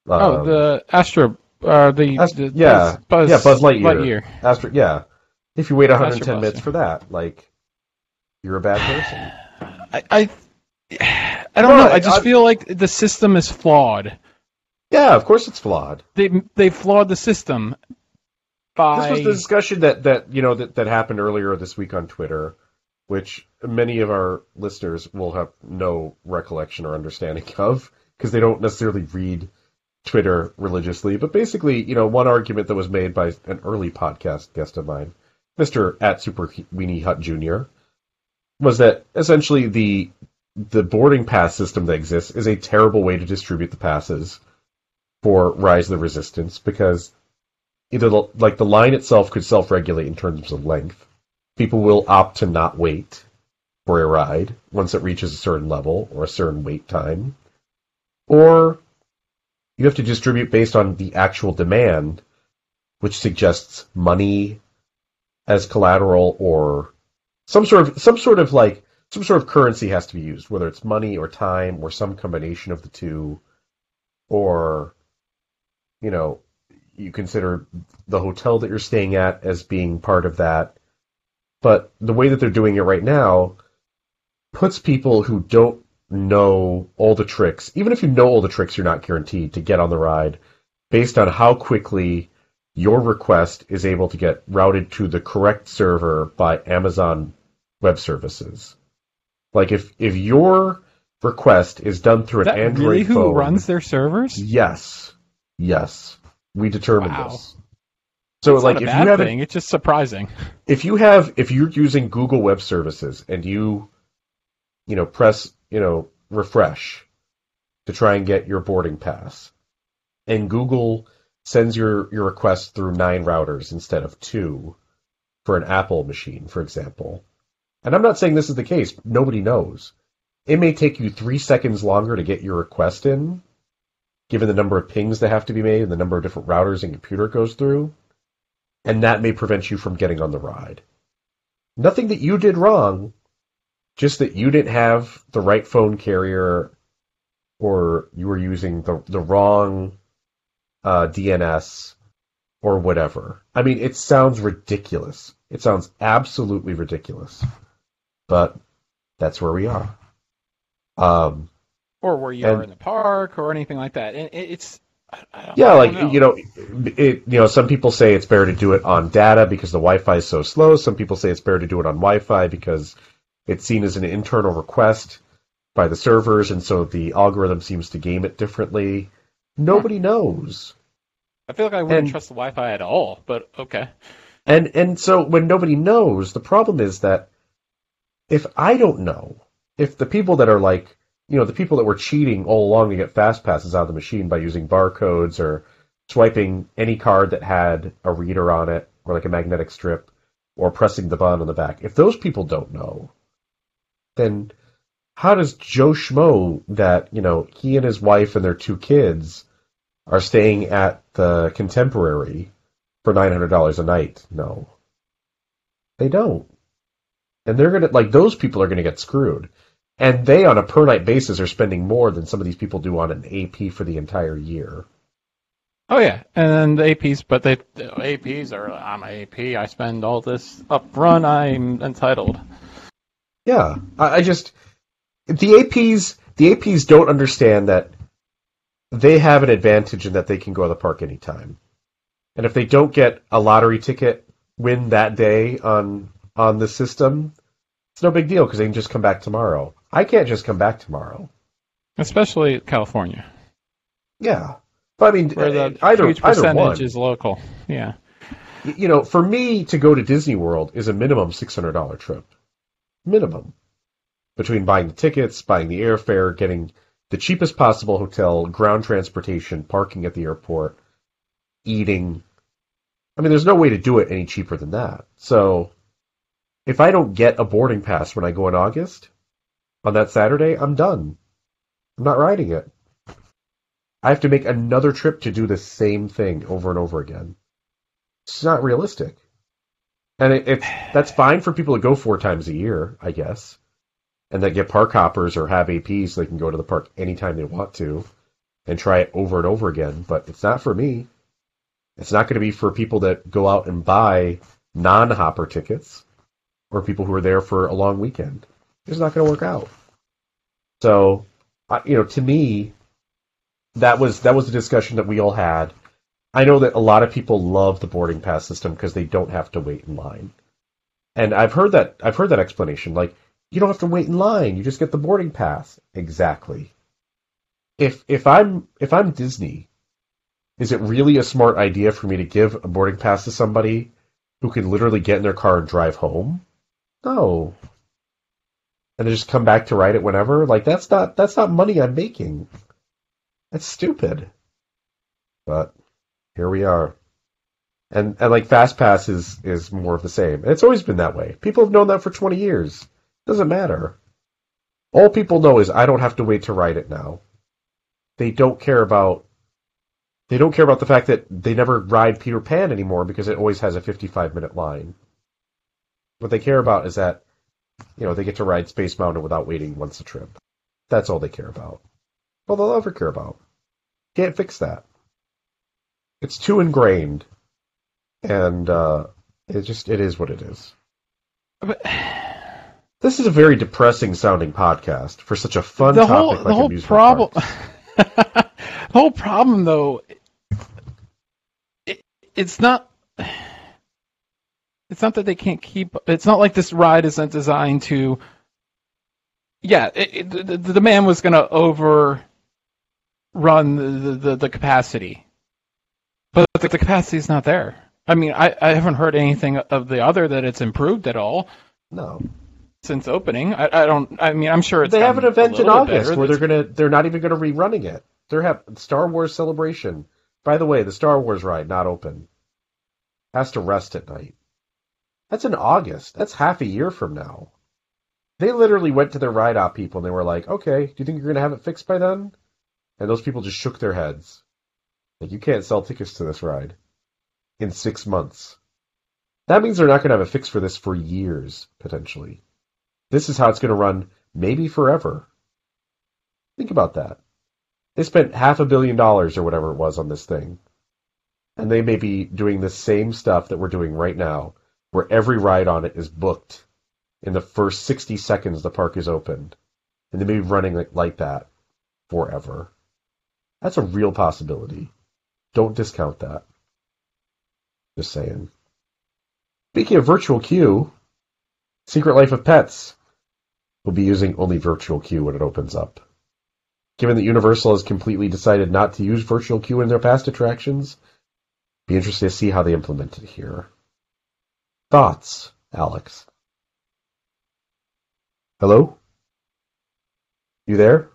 oh, Um, the Astro, uh, the, Ast- the yeah. Buzz, Buzz, Yeah, Buzz Lightyear. Lightyear. Astro, yeah. If you wait 110 minutes for that, like, you're a bad person. I, I, I don't No, know. I just I- feel like the system is flawed. Yeah, of course it's flawed. They they flawed the system by This was the discussion that, that you know that, that happened earlier this week on Twitter, which many of our listeners will have no recollection or understanding *laughs* of because they don't necessarily read Twitter religiously. But basically, you know, one argument that was made by an early podcast guest of mine, Mister at Super Weenie Hut Jr., was that essentially the the boarding pass system that exists is a terrible way to distribute the passes for Rise of the Resistance because either the, like the line itself could self-regulate in terms of length. People will opt to not wait for a ride once it reaches a certain level or a certain wait time, or you have to distribute based on the actual demand, which suggests money as collateral or some sort of some sort of like some sort of currency has to be used, whether it's money or time or some combination of the two, or you know, you consider the hotel that you're staying at as being part of that. but the way that they're doing it right now puts people who don't know all the tricks, even if you know all the tricks, you're not guaranteed to get on the ride based on how quickly your request is able to get routed to the correct server by Amazon Web Services. Like if if your request is done through Is an that Android really who phone, runs their servers? yes, yes, we determined Wow. this. So like if you have thing. It's just surprising. *laughs* if you have if you're using Google Web Services and you you know press you know refresh to try and get your boarding pass and Google sends your your request through nine routers instead of two for an Apple machine for example. And I'm not saying this is the case. Nobody knows. It may take you 3 seconds longer to get your request in given the number of pings that have to be made and the number of different routers and computer goes through and that may prevent you from getting on the ride. Nothing that you did wrong, just that you didn't have the right phone carrier or you were using the, the wrong uh, DNS or whatever. I mean, it sounds ridiculous. It sounds absolutely ridiculous. But that's where we are. Um, Or where you And- are in the park or anything like that. And it's I, I don't, Yeah, like know. you know, it. You know, some people say it's better to do it on data because the Wi-Fi is so slow. Some people say it's better to do it on Wi-Fi because it's seen as an internal request by the servers, and so the algorithm seems to game it differently. Nobody knows, I feel like I wouldn't and- trust the Wi-Fi at all. But okay. and and so when nobody knows, the problem is that if I don't know, if the people that are like, you know, the people that were cheating all along to get fast passes out of the machine by using barcodes or swiping any card that had a reader on it or like a magnetic strip or pressing the button on the back, if those people don't know, then how does Joe Schmo that, you know, he and his wife and their two kids are staying at the contemporary for nine hundred dollars a night? No. They don't. And they're gonna like those people are gonna get screwed. And they on a per night basis are spending more than some of these people do on an AP for the entire year. Oh yeah, and the APs, but they the APs are I'm a AP. I spend all this up front. I'm entitled. Yeah, I, I just the APs the APs don't understand that they have an advantage in that they can go to the park anytime, and if they don't get a lottery ticket win that day on on the system, it's no big deal because they can just come back tomorrow. I can't just come back tomorrow. Especially California, Yeah, but I mean, where the either huge percentage is local. Yeah. You know, for me to go to Disney World is a minimum six hundred dollar trip, minimum. Between buying the tickets, buying the airfare, getting the cheapest possible hotel, ground transportation, parking at the airport, eating. I mean, there's no way to do it any cheaper than that. So, if I don't get a boarding pass when I go in August on that Saturday, I'm done. I'm not riding it. I have to make another trip to do the same thing over and over again. It's not realistic. And it, it that's fine for people to go four times a year, I guess, and that get park hoppers or have APs they can go to the park anytime they want to and try it over and over again. But it's not for me. It's not going to be for people that go out and buy non-hopper tickets or people who are there for a long weekend. It's not going to work out. So, you know, to me, that was that was the discussion that we all had. I know that a lot of people love the boarding pass system because they don't have to wait in line. And I've heard that I've heard that explanation like you don't have to wait in line, you just get the boarding pass. Exactly. If if I'm if I'm Disney, is it really a smart idea for me to give a boarding pass to somebody who can literally get in their car and drive home? No. And just come back to ride it whenever? Like that's not that's not money I'm making. That's stupid. But here we are. And and like FastPass is is more of the same. And it's always been that way. People have known that for 20 years. Doesn't matter. All people know is I don't have to wait to ride it now. They don't care about they don't care about the fact that they never ride Peter Pan anymore because it always has a 55 minute line. What they care about is that you know they get to ride Space Mountain without waiting once a trip. That's all they care about. Well, they'll ever care about. Can't fix that. It's too ingrained, and uh, it just it is what it is. This is a very depressing sounding podcast for such a fun the topic whole like the whole problem *laughs* the whole problem though it, it's not it's not that they can't keep it's not like this ride isn't designed to yeah it, it, the, the demand was going to overrun the, the the capacity. But the, the capacity is not there. I mean I, I haven't heard anything of the other that it's improved at all. No, since opening i, I don't i mean i'm sure it's they have an event in August better. where they're gonna they're not even gonna rerunning it. They're have Star Wars Celebration. By the way, the Star Wars ride not open. Has to rest at night. That's in August. That's half a year from now. They literally went to their ride op people and they were like, "Okay, do you think you're gonna have it fixed by then?" And those people just shook their heads. Like, you can't sell tickets to this ride in six months. That means they're not gonna have it fixed for this for years potentially. This is how it's gonna run, maybe forever. Think about that. They spent half a billion dollars or whatever it was on this thing. And they may be doing the same stuff that we're doing right now, where every ride on it is booked in the first 60 seconds the park is opened. And they may be running like, like that forever. That's a real possibility. Don't discount that. Just saying. Speaking of virtual queue, Secret Life of Pets will be using only virtual queue when it opens up. Given that Universal has completely decided not to use virtual queue in their past attractions, be interested to see how they implement it here. Thoughts, Alex? Hello? You there?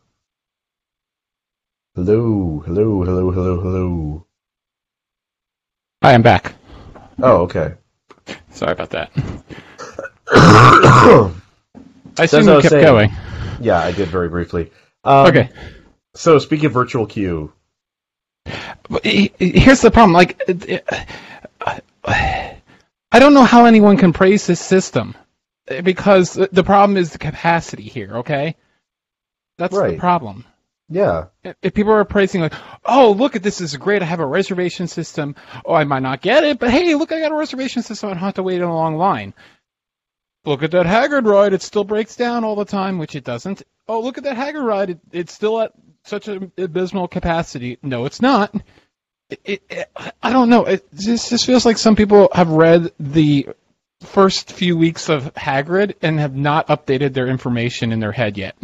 Hello, hello, hello, hello, hello. Hi, I'm back. Oh, okay. *laughs* Sorry about that. *coughs* I as assume I you was kept saying. going. Yeah, I did very briefly. Um, okay. So, speaking of virtual queue, But he- he- Here's the problem. Like, I don't know how anyone can praise this system because the problem is the capacity here. Okay, that's Right. the problem. yeah, If people are praising like, "Oh, look at this, this is great. I have a reservation system. Oh, I might not get it, but hey, look, I got a reservation system. I don't have to wait in a long line." Look at that Hagrid ride. It still breaks down all the time, which it doesn't. Oh, look at that Hagrid ride. It, it's still at such an abysmal capacity. No, it's not. It, it, it, I don't know. It just, just feels like some people have read the first few weeks of Hagrid and have not updated their information in their head yet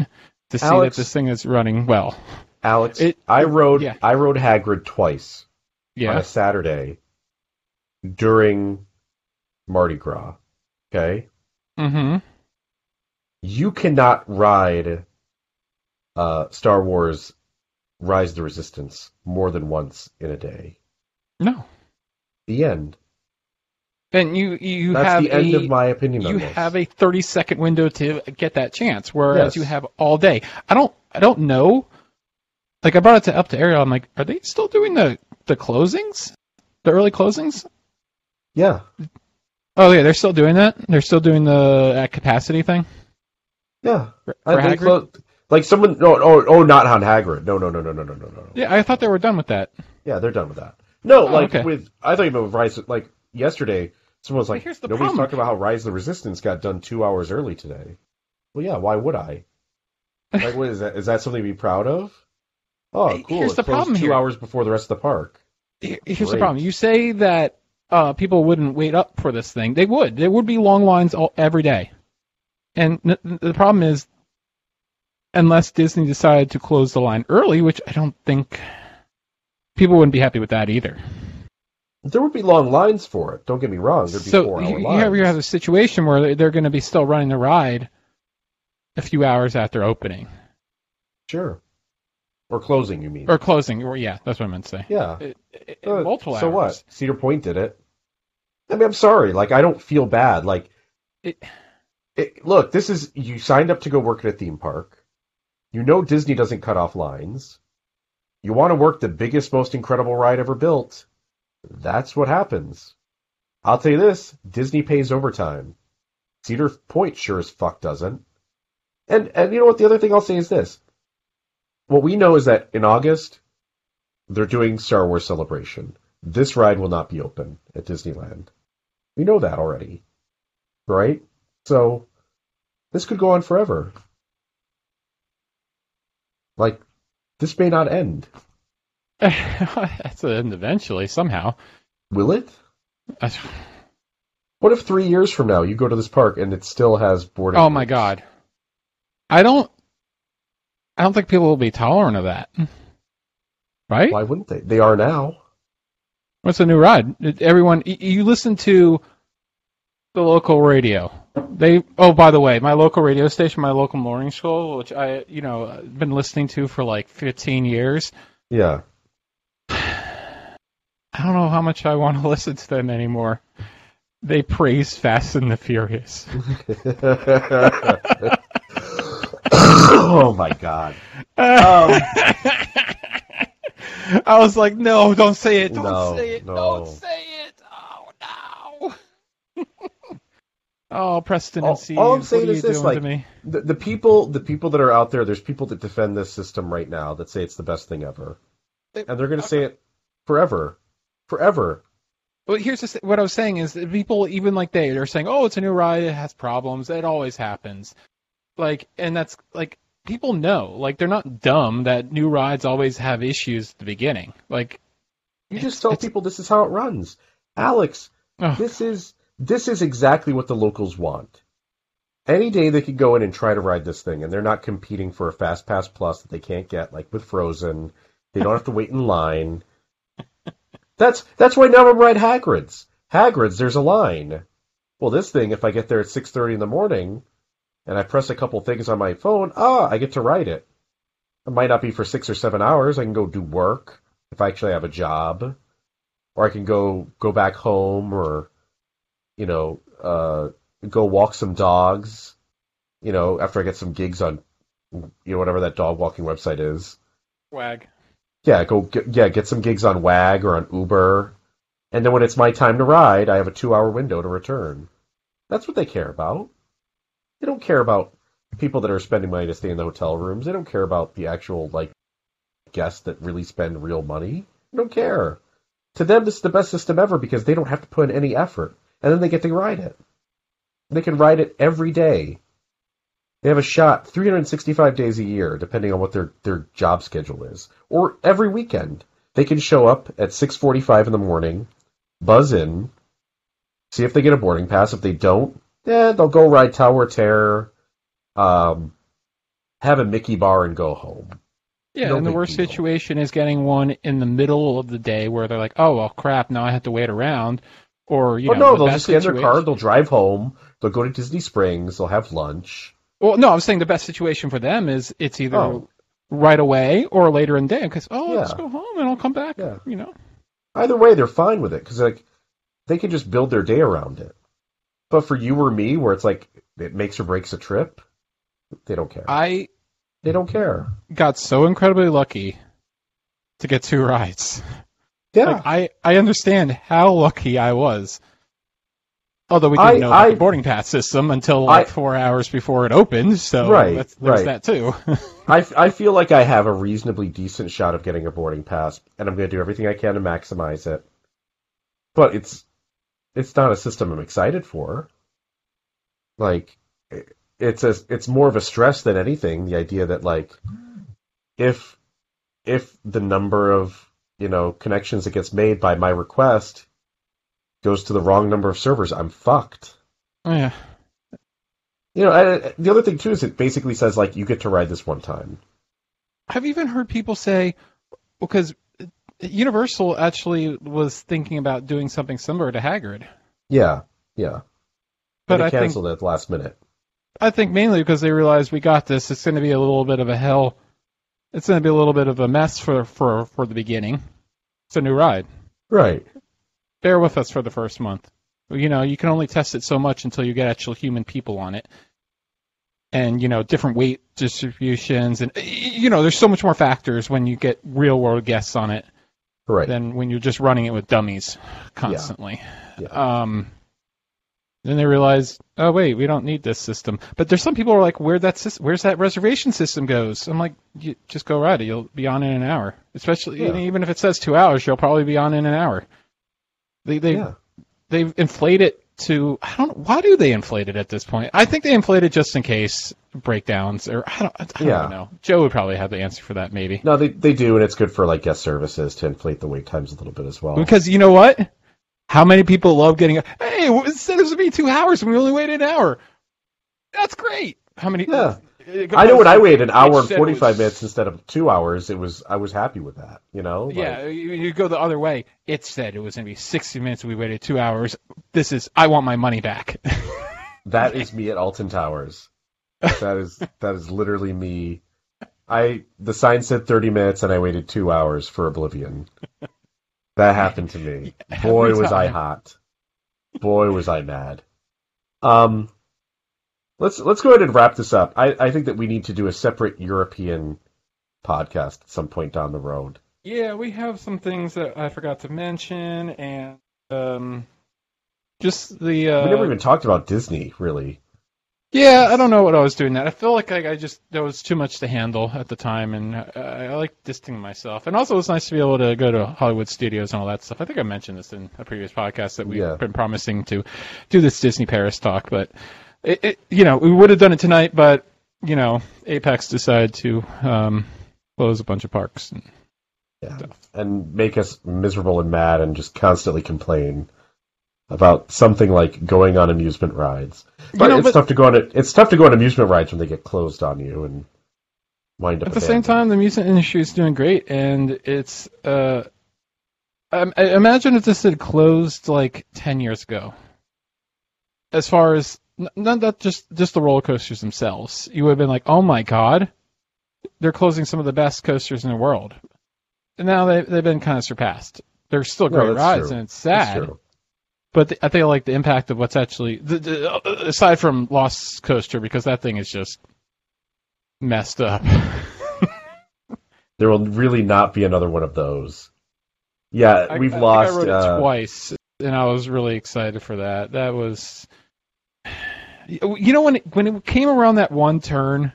to see Alex- that this thing is running well. Alex, It- I rode yeah. I rode Hagrid twice on a Saturday during Mardi Gras. Okay, Mm-hmm. you cannot ride uh, Star Wars Rise of the Resistance more than once in a day. No. The end. And you you That's have the end a of my opinion on you have a 30 second window to get that chance, whereas Yes. you have all day. I don't I don't know. Like I brought it to up to Ariel. I'm like, are they still doing the the closings, the early closings? yeah, Oh yeah, they're still doing that. They're still doing the at capacity thing. yeah. For, for think Hagrid? clo- like someone. No, oh, oh, not on Hagrid. No, no, no, no, no, no, no, no. Yeah, I thought they were done with that. Yeah, they're done with that. No, Oh, like okay. with I thought you meant with Rise. Like yesterday, someone was like, here's the "Nobody's problem. talking about how Rise of the Resistance got done two hours early today." Well, yeah. Why would I? Like, what is that? Is that something to be proud of? Oh, cool! here's it the problem two here. hours before the rest of the park. Here- Here's the problem. You say that uh, people wouldn't wait up for this thing. They would. There would be long lines all, every day. And n- the problem is, unless Disney decided to close the line early, which I don't think people wouldn't be happy with that either. There would be long lines for it. Don't get me wrong. There'd be So four you, lines. have, you have a situation where they're going to be still running the ride a few hours after opening Sure. Or closing, you mean? or closing. Or yeah, that's what I meant to say. yeah. It- it- Uh, multiple so hours. what? Cedar Point did it. I mean, I'm sorry. Like, I don't feel bad. Like, It- it, look, this is you signed up to go work at a theme park. You know Disney doesn't cut off lines. You want to work the biggest, most incredible ride ever built. That's what happens. I'll tell you this: Disney pays overtime. Cedar Point sure as fuck doesn't. And and you know what? The other thing I'll say is this: what we know is that in August they're doing Star Wars Celebration. This ride will not be open at Disneyland. We know that already, right? So this could go on forever. Like this may not end. *laughs* That's an end eventually, somehow. Will it? *sighs* What if three years from now you go to this park and it still has boarding? Oh my god. I don't I don't think people will be tolerant of that. Right? Why wouldn't they? They are now. What's a new ride? Everyone you listen to the local radio. They oh by the way, my local radio station, my local morning school, which I you know, been listening to for like 15 years. Yeah. I don't know how much I want to *laughs* listen to them anymore. They praise Fast and the Furious. *laughs* oh my god. Um, *laughs* I was like, no, don't say it. Don't No, say it. no. Don't say it. Oh, no. *laughs* oh, Preston All- and Steve, all I'm saying is this, like- me? The, the people, the people that are out there, there's people that defend this system right now that say it's the best thing ever, They- and they're going to say it forever, forever. But here's the, what I was saying is that people, even like they, they're saying, oh, it's a new ride. It has problems. It always happens. Like, and that's like, people know. Like, they're not dumb that new rides always have issues at the beginning. Like, You just tell people this is how it runs, Alex. oh, This is this is exactly what the locals want. Any day they could go in and try to ride this thing, and they're not competing for a Fast Pass Plus that they can't get, like with Frozen. They don't have to wait in line. That's that's why now I'm ride Hagrid's. Hagrid's, there's a line. Well, this thing, if I get there at six thirty in the morning, and I press a couple things on my phone, ah, I get to ride it. It might not be for six or seven hours. I can go do work if I actually have a job, or I can go go back home, or you know, uh, go walk some dogs. You know, after I get some gigs on, you know, whatever that dog walking website is. wag. Yeah, go get, yeah, get some gigs on Wag or on Uber, and then when it's my time to ride, I have a two-hour window to return. That's what they care about. They don't care about people that are spending money to stay in the hotel rooms. They don't care about the actual like guests that really spend real money. They don't care. To them, this is the best system ever because they don't have to put in any effort, and then they get to ride it. They can ride it every day. They have a shot 365 days a year, depending on what their, their job schedule is, or every weekend. They can show up at 6:45 in the morning, buzz in, see if they get a boarding pass. If they don't, yeah, they'll go ride Tower Terror, um, have a Mickey bar, and go home. Yeah, No and the worst deal. situation is getting one in the middle of the day where they're like, oh, well, crap, now I have to wait around. Or, you But know, no, the they'll just get in their car, they'll drive home, they'll go to Disney Springs, they'll have lunch. Well, no, I was saying the best situation for them is it's either Oh. right away or later in the day because, oh, let's go home and I'll come back, Yeah. you know. Either way, they're fine with it because like they can just build their day around it. But for you or me, where it's like it makes or breaks a trip, they don't care. I They don't care. got so incredibly lucky to get two rides. Yeah, Like, I, I understand how lucky I was. Although we didn't know about I- the boarding pass system until like I- four hours before it opened, so Right, that's, there's right. that too. *laughs* I, I feel like I have a reasonably decent shot of getting a boarding pass, and I'm going to do everything I can to maximize it. But it's it's not a system I'm excited for. Like it's a it's more of a stress than anything. The idea that like if if the number of you know connections that gets made by my request goes to the wrong number of servers, I'm fucked. Oh, yeah. You know, I, the other thing too is it basically says like you get to ride this one time. I've even heard people say, because Universal actually was thinking about doing something similar to Hagrid, Yeah, yeah. but But I think canceled it at the last minute. I think mainly because they realized we got this. It's going to be a little bit of a hell. It's going to be a little bit of a mess for for for the beginning. It's a new ride. Right. Bear with us for the first month. You know, you can only test it so much until you get actual human people on it. And, you know, different weight distributions and you know, there's so much more factors when you get real world guests on it Right. than when you're just running it with dummies constantly. Yeah. Um then they realize, oh wait, we don't need this system. But there's some people who are like, where that sys- where's that reservation system goes? I'm like, you just go ride it. You'll be on in an hour. Especially Yeah. even if it says two hours, you'll probably be on in an hour. They they yeah. they've inflated to I don't why do they inflate it at this point? I think they inflate it just in case breakdowns or I don't, I don't Yeah. know. Joe would probably have the answer for that maybe. No, they they do, and it's good for like guest services to inflate the wait times a little bit as well. Because you know what? How many people love getting a hey, it said it be two hours and we only waited an hour. That's great. How many Yeah. I know when I waited an hour and forty five minutes instead of two hours, it was I was happy with that. You know, Like, Yeah, you, go the other way. It said it was going to be 60 minutes. We waited two hours. This is, I want my money back. *laughs* that is me at Alton Towers. That is that is literally me. I the sign said thirty minutes, and I waited two hours for Oblivion. That happened to me. *laughs* Boy, was I hot. Boy, was I mad. Um, let's let's go ahead and wrap this up. I, I think that we need to do a separate European podcast at some point down the road. yeah, we have some things that I forgot to mention, and um, just the. Uh, we never even talked about Disney, really. Yeah, I don't know what I was doing that. I feel like I, I just there was too much to handle at the time, and uh, I like distancing myself. And also, it was nice to be able to go to Hollywood studios and all that stuff. I think I mentioned this in a previous podcast that we've Yeah. been promising to do this Disney Paris talk, but it, it you know we would have done it tonight, but you know Apex decided to um, close a bunch of parks. And, Yeah. And make us miserable and mad and just constantly complain about something like going on amusement rides. But know, it's but- tough to go on it. It's tough to go on amusement rides when they get closed on you and wind up At the same time, the music industry is doing great, and it's. Uh, I, I imagine if this had closed like ten years ago. As far as not that just just the roller coasters themselves, you would have been like, "Oh my god, they're closing some of the best coasters in the world," and now they they've been kind of surpassed. They're still great that's rides, true. and it's sad. But the, I think I like the impact of what's actually the, the, uh, aside from Lost Coaster because that thing is just messed up. *laughs* There will really not be another one of those. Yeah, I- we've I, lost. I uh, it twice, and I was really excited for that. That was, you know, when it, when it came around that one turn,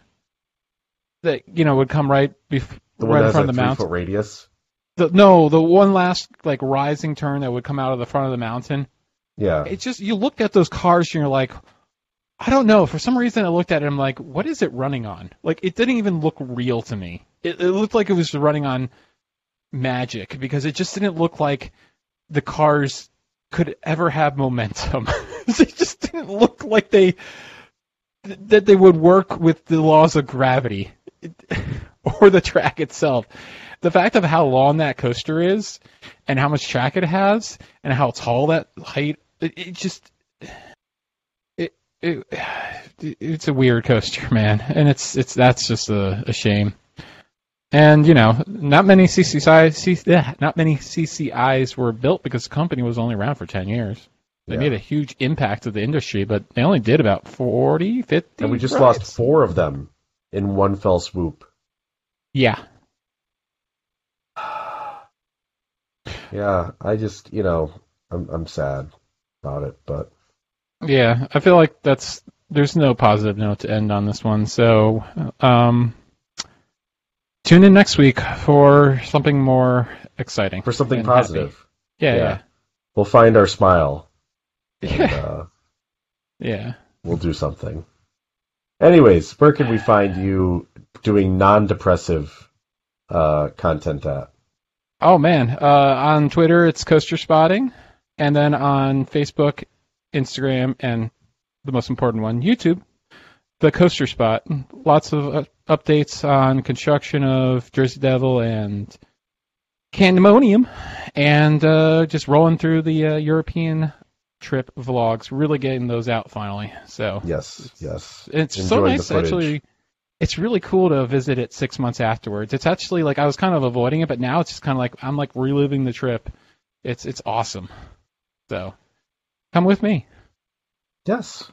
that you know would come right bef- the right in front of the mountain. foot radius. The, no, the one last like rising turn that would come out of the front of the mountain. Yeah, It just you looked at those cars and you're like, I don't know. For some reason, I looked at it. and I'm like, what is it running on? Like it didn't even look real to me. It, it looked like it was running on magic because it just didn't look like the cars could ever have momentum. *laughs* they just didn't look like they that they would work with the laws of gravity *laughs* or the track itself. The fact of how long that coaster is and how much track it has and how tall that height it, it just it, it *sighs* it's a weird coaster, man, and it's it's that's just a, a shame. And you know, not many CCI, C, yeah, not many CCIs were built because the company was only around for ten years. They Yeah. made a huge impact to the industry, but they only did about 40, 50. and we just rides. lost four of them in one fell swoop. Yeah, *sighs* Yeah, I just you know I'm I'm sad about it, but yeah. I feel like that's there's no positive note to end on this one. So, um, tune in next week for something more exciting. for something positive, Yeah, Yeah. yeah, we'll find our smile. yeah. Uh, *laughs* yeah. we'll do something. Anyways, where can we find you doing non-depressive uh, content at? Oh man, uh, on Twitter it's Coaster Spotting, and then on Facebook, Instagram, and the most important one, YouTube, the Coaster Spot. Lots of uh, updates on construction of Jersey Devil and Candymonium, and uh, just rolling through the uh, European trip vlogs. Really getting those out finally. So Yes, yes. it's so nice actually. It's really cool to visit it six months afterwards. It's actually like I was kind of avoiding it, but now it's just kind of like I'm like reliving the trip. It's it's awesome. So come with me. Yes.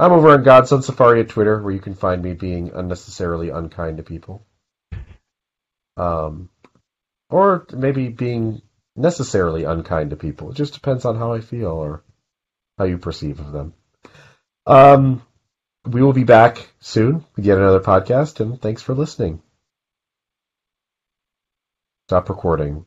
I'm over on Godson Safari at Twitter, where you can find me being unnecessarily unkind to people. Um, or maybe being necessarily unkind to people. It just depends on how I feel or how you perceive of them. Um, we will be back soon with yet another podcast, and thanks for listening. Stop recording.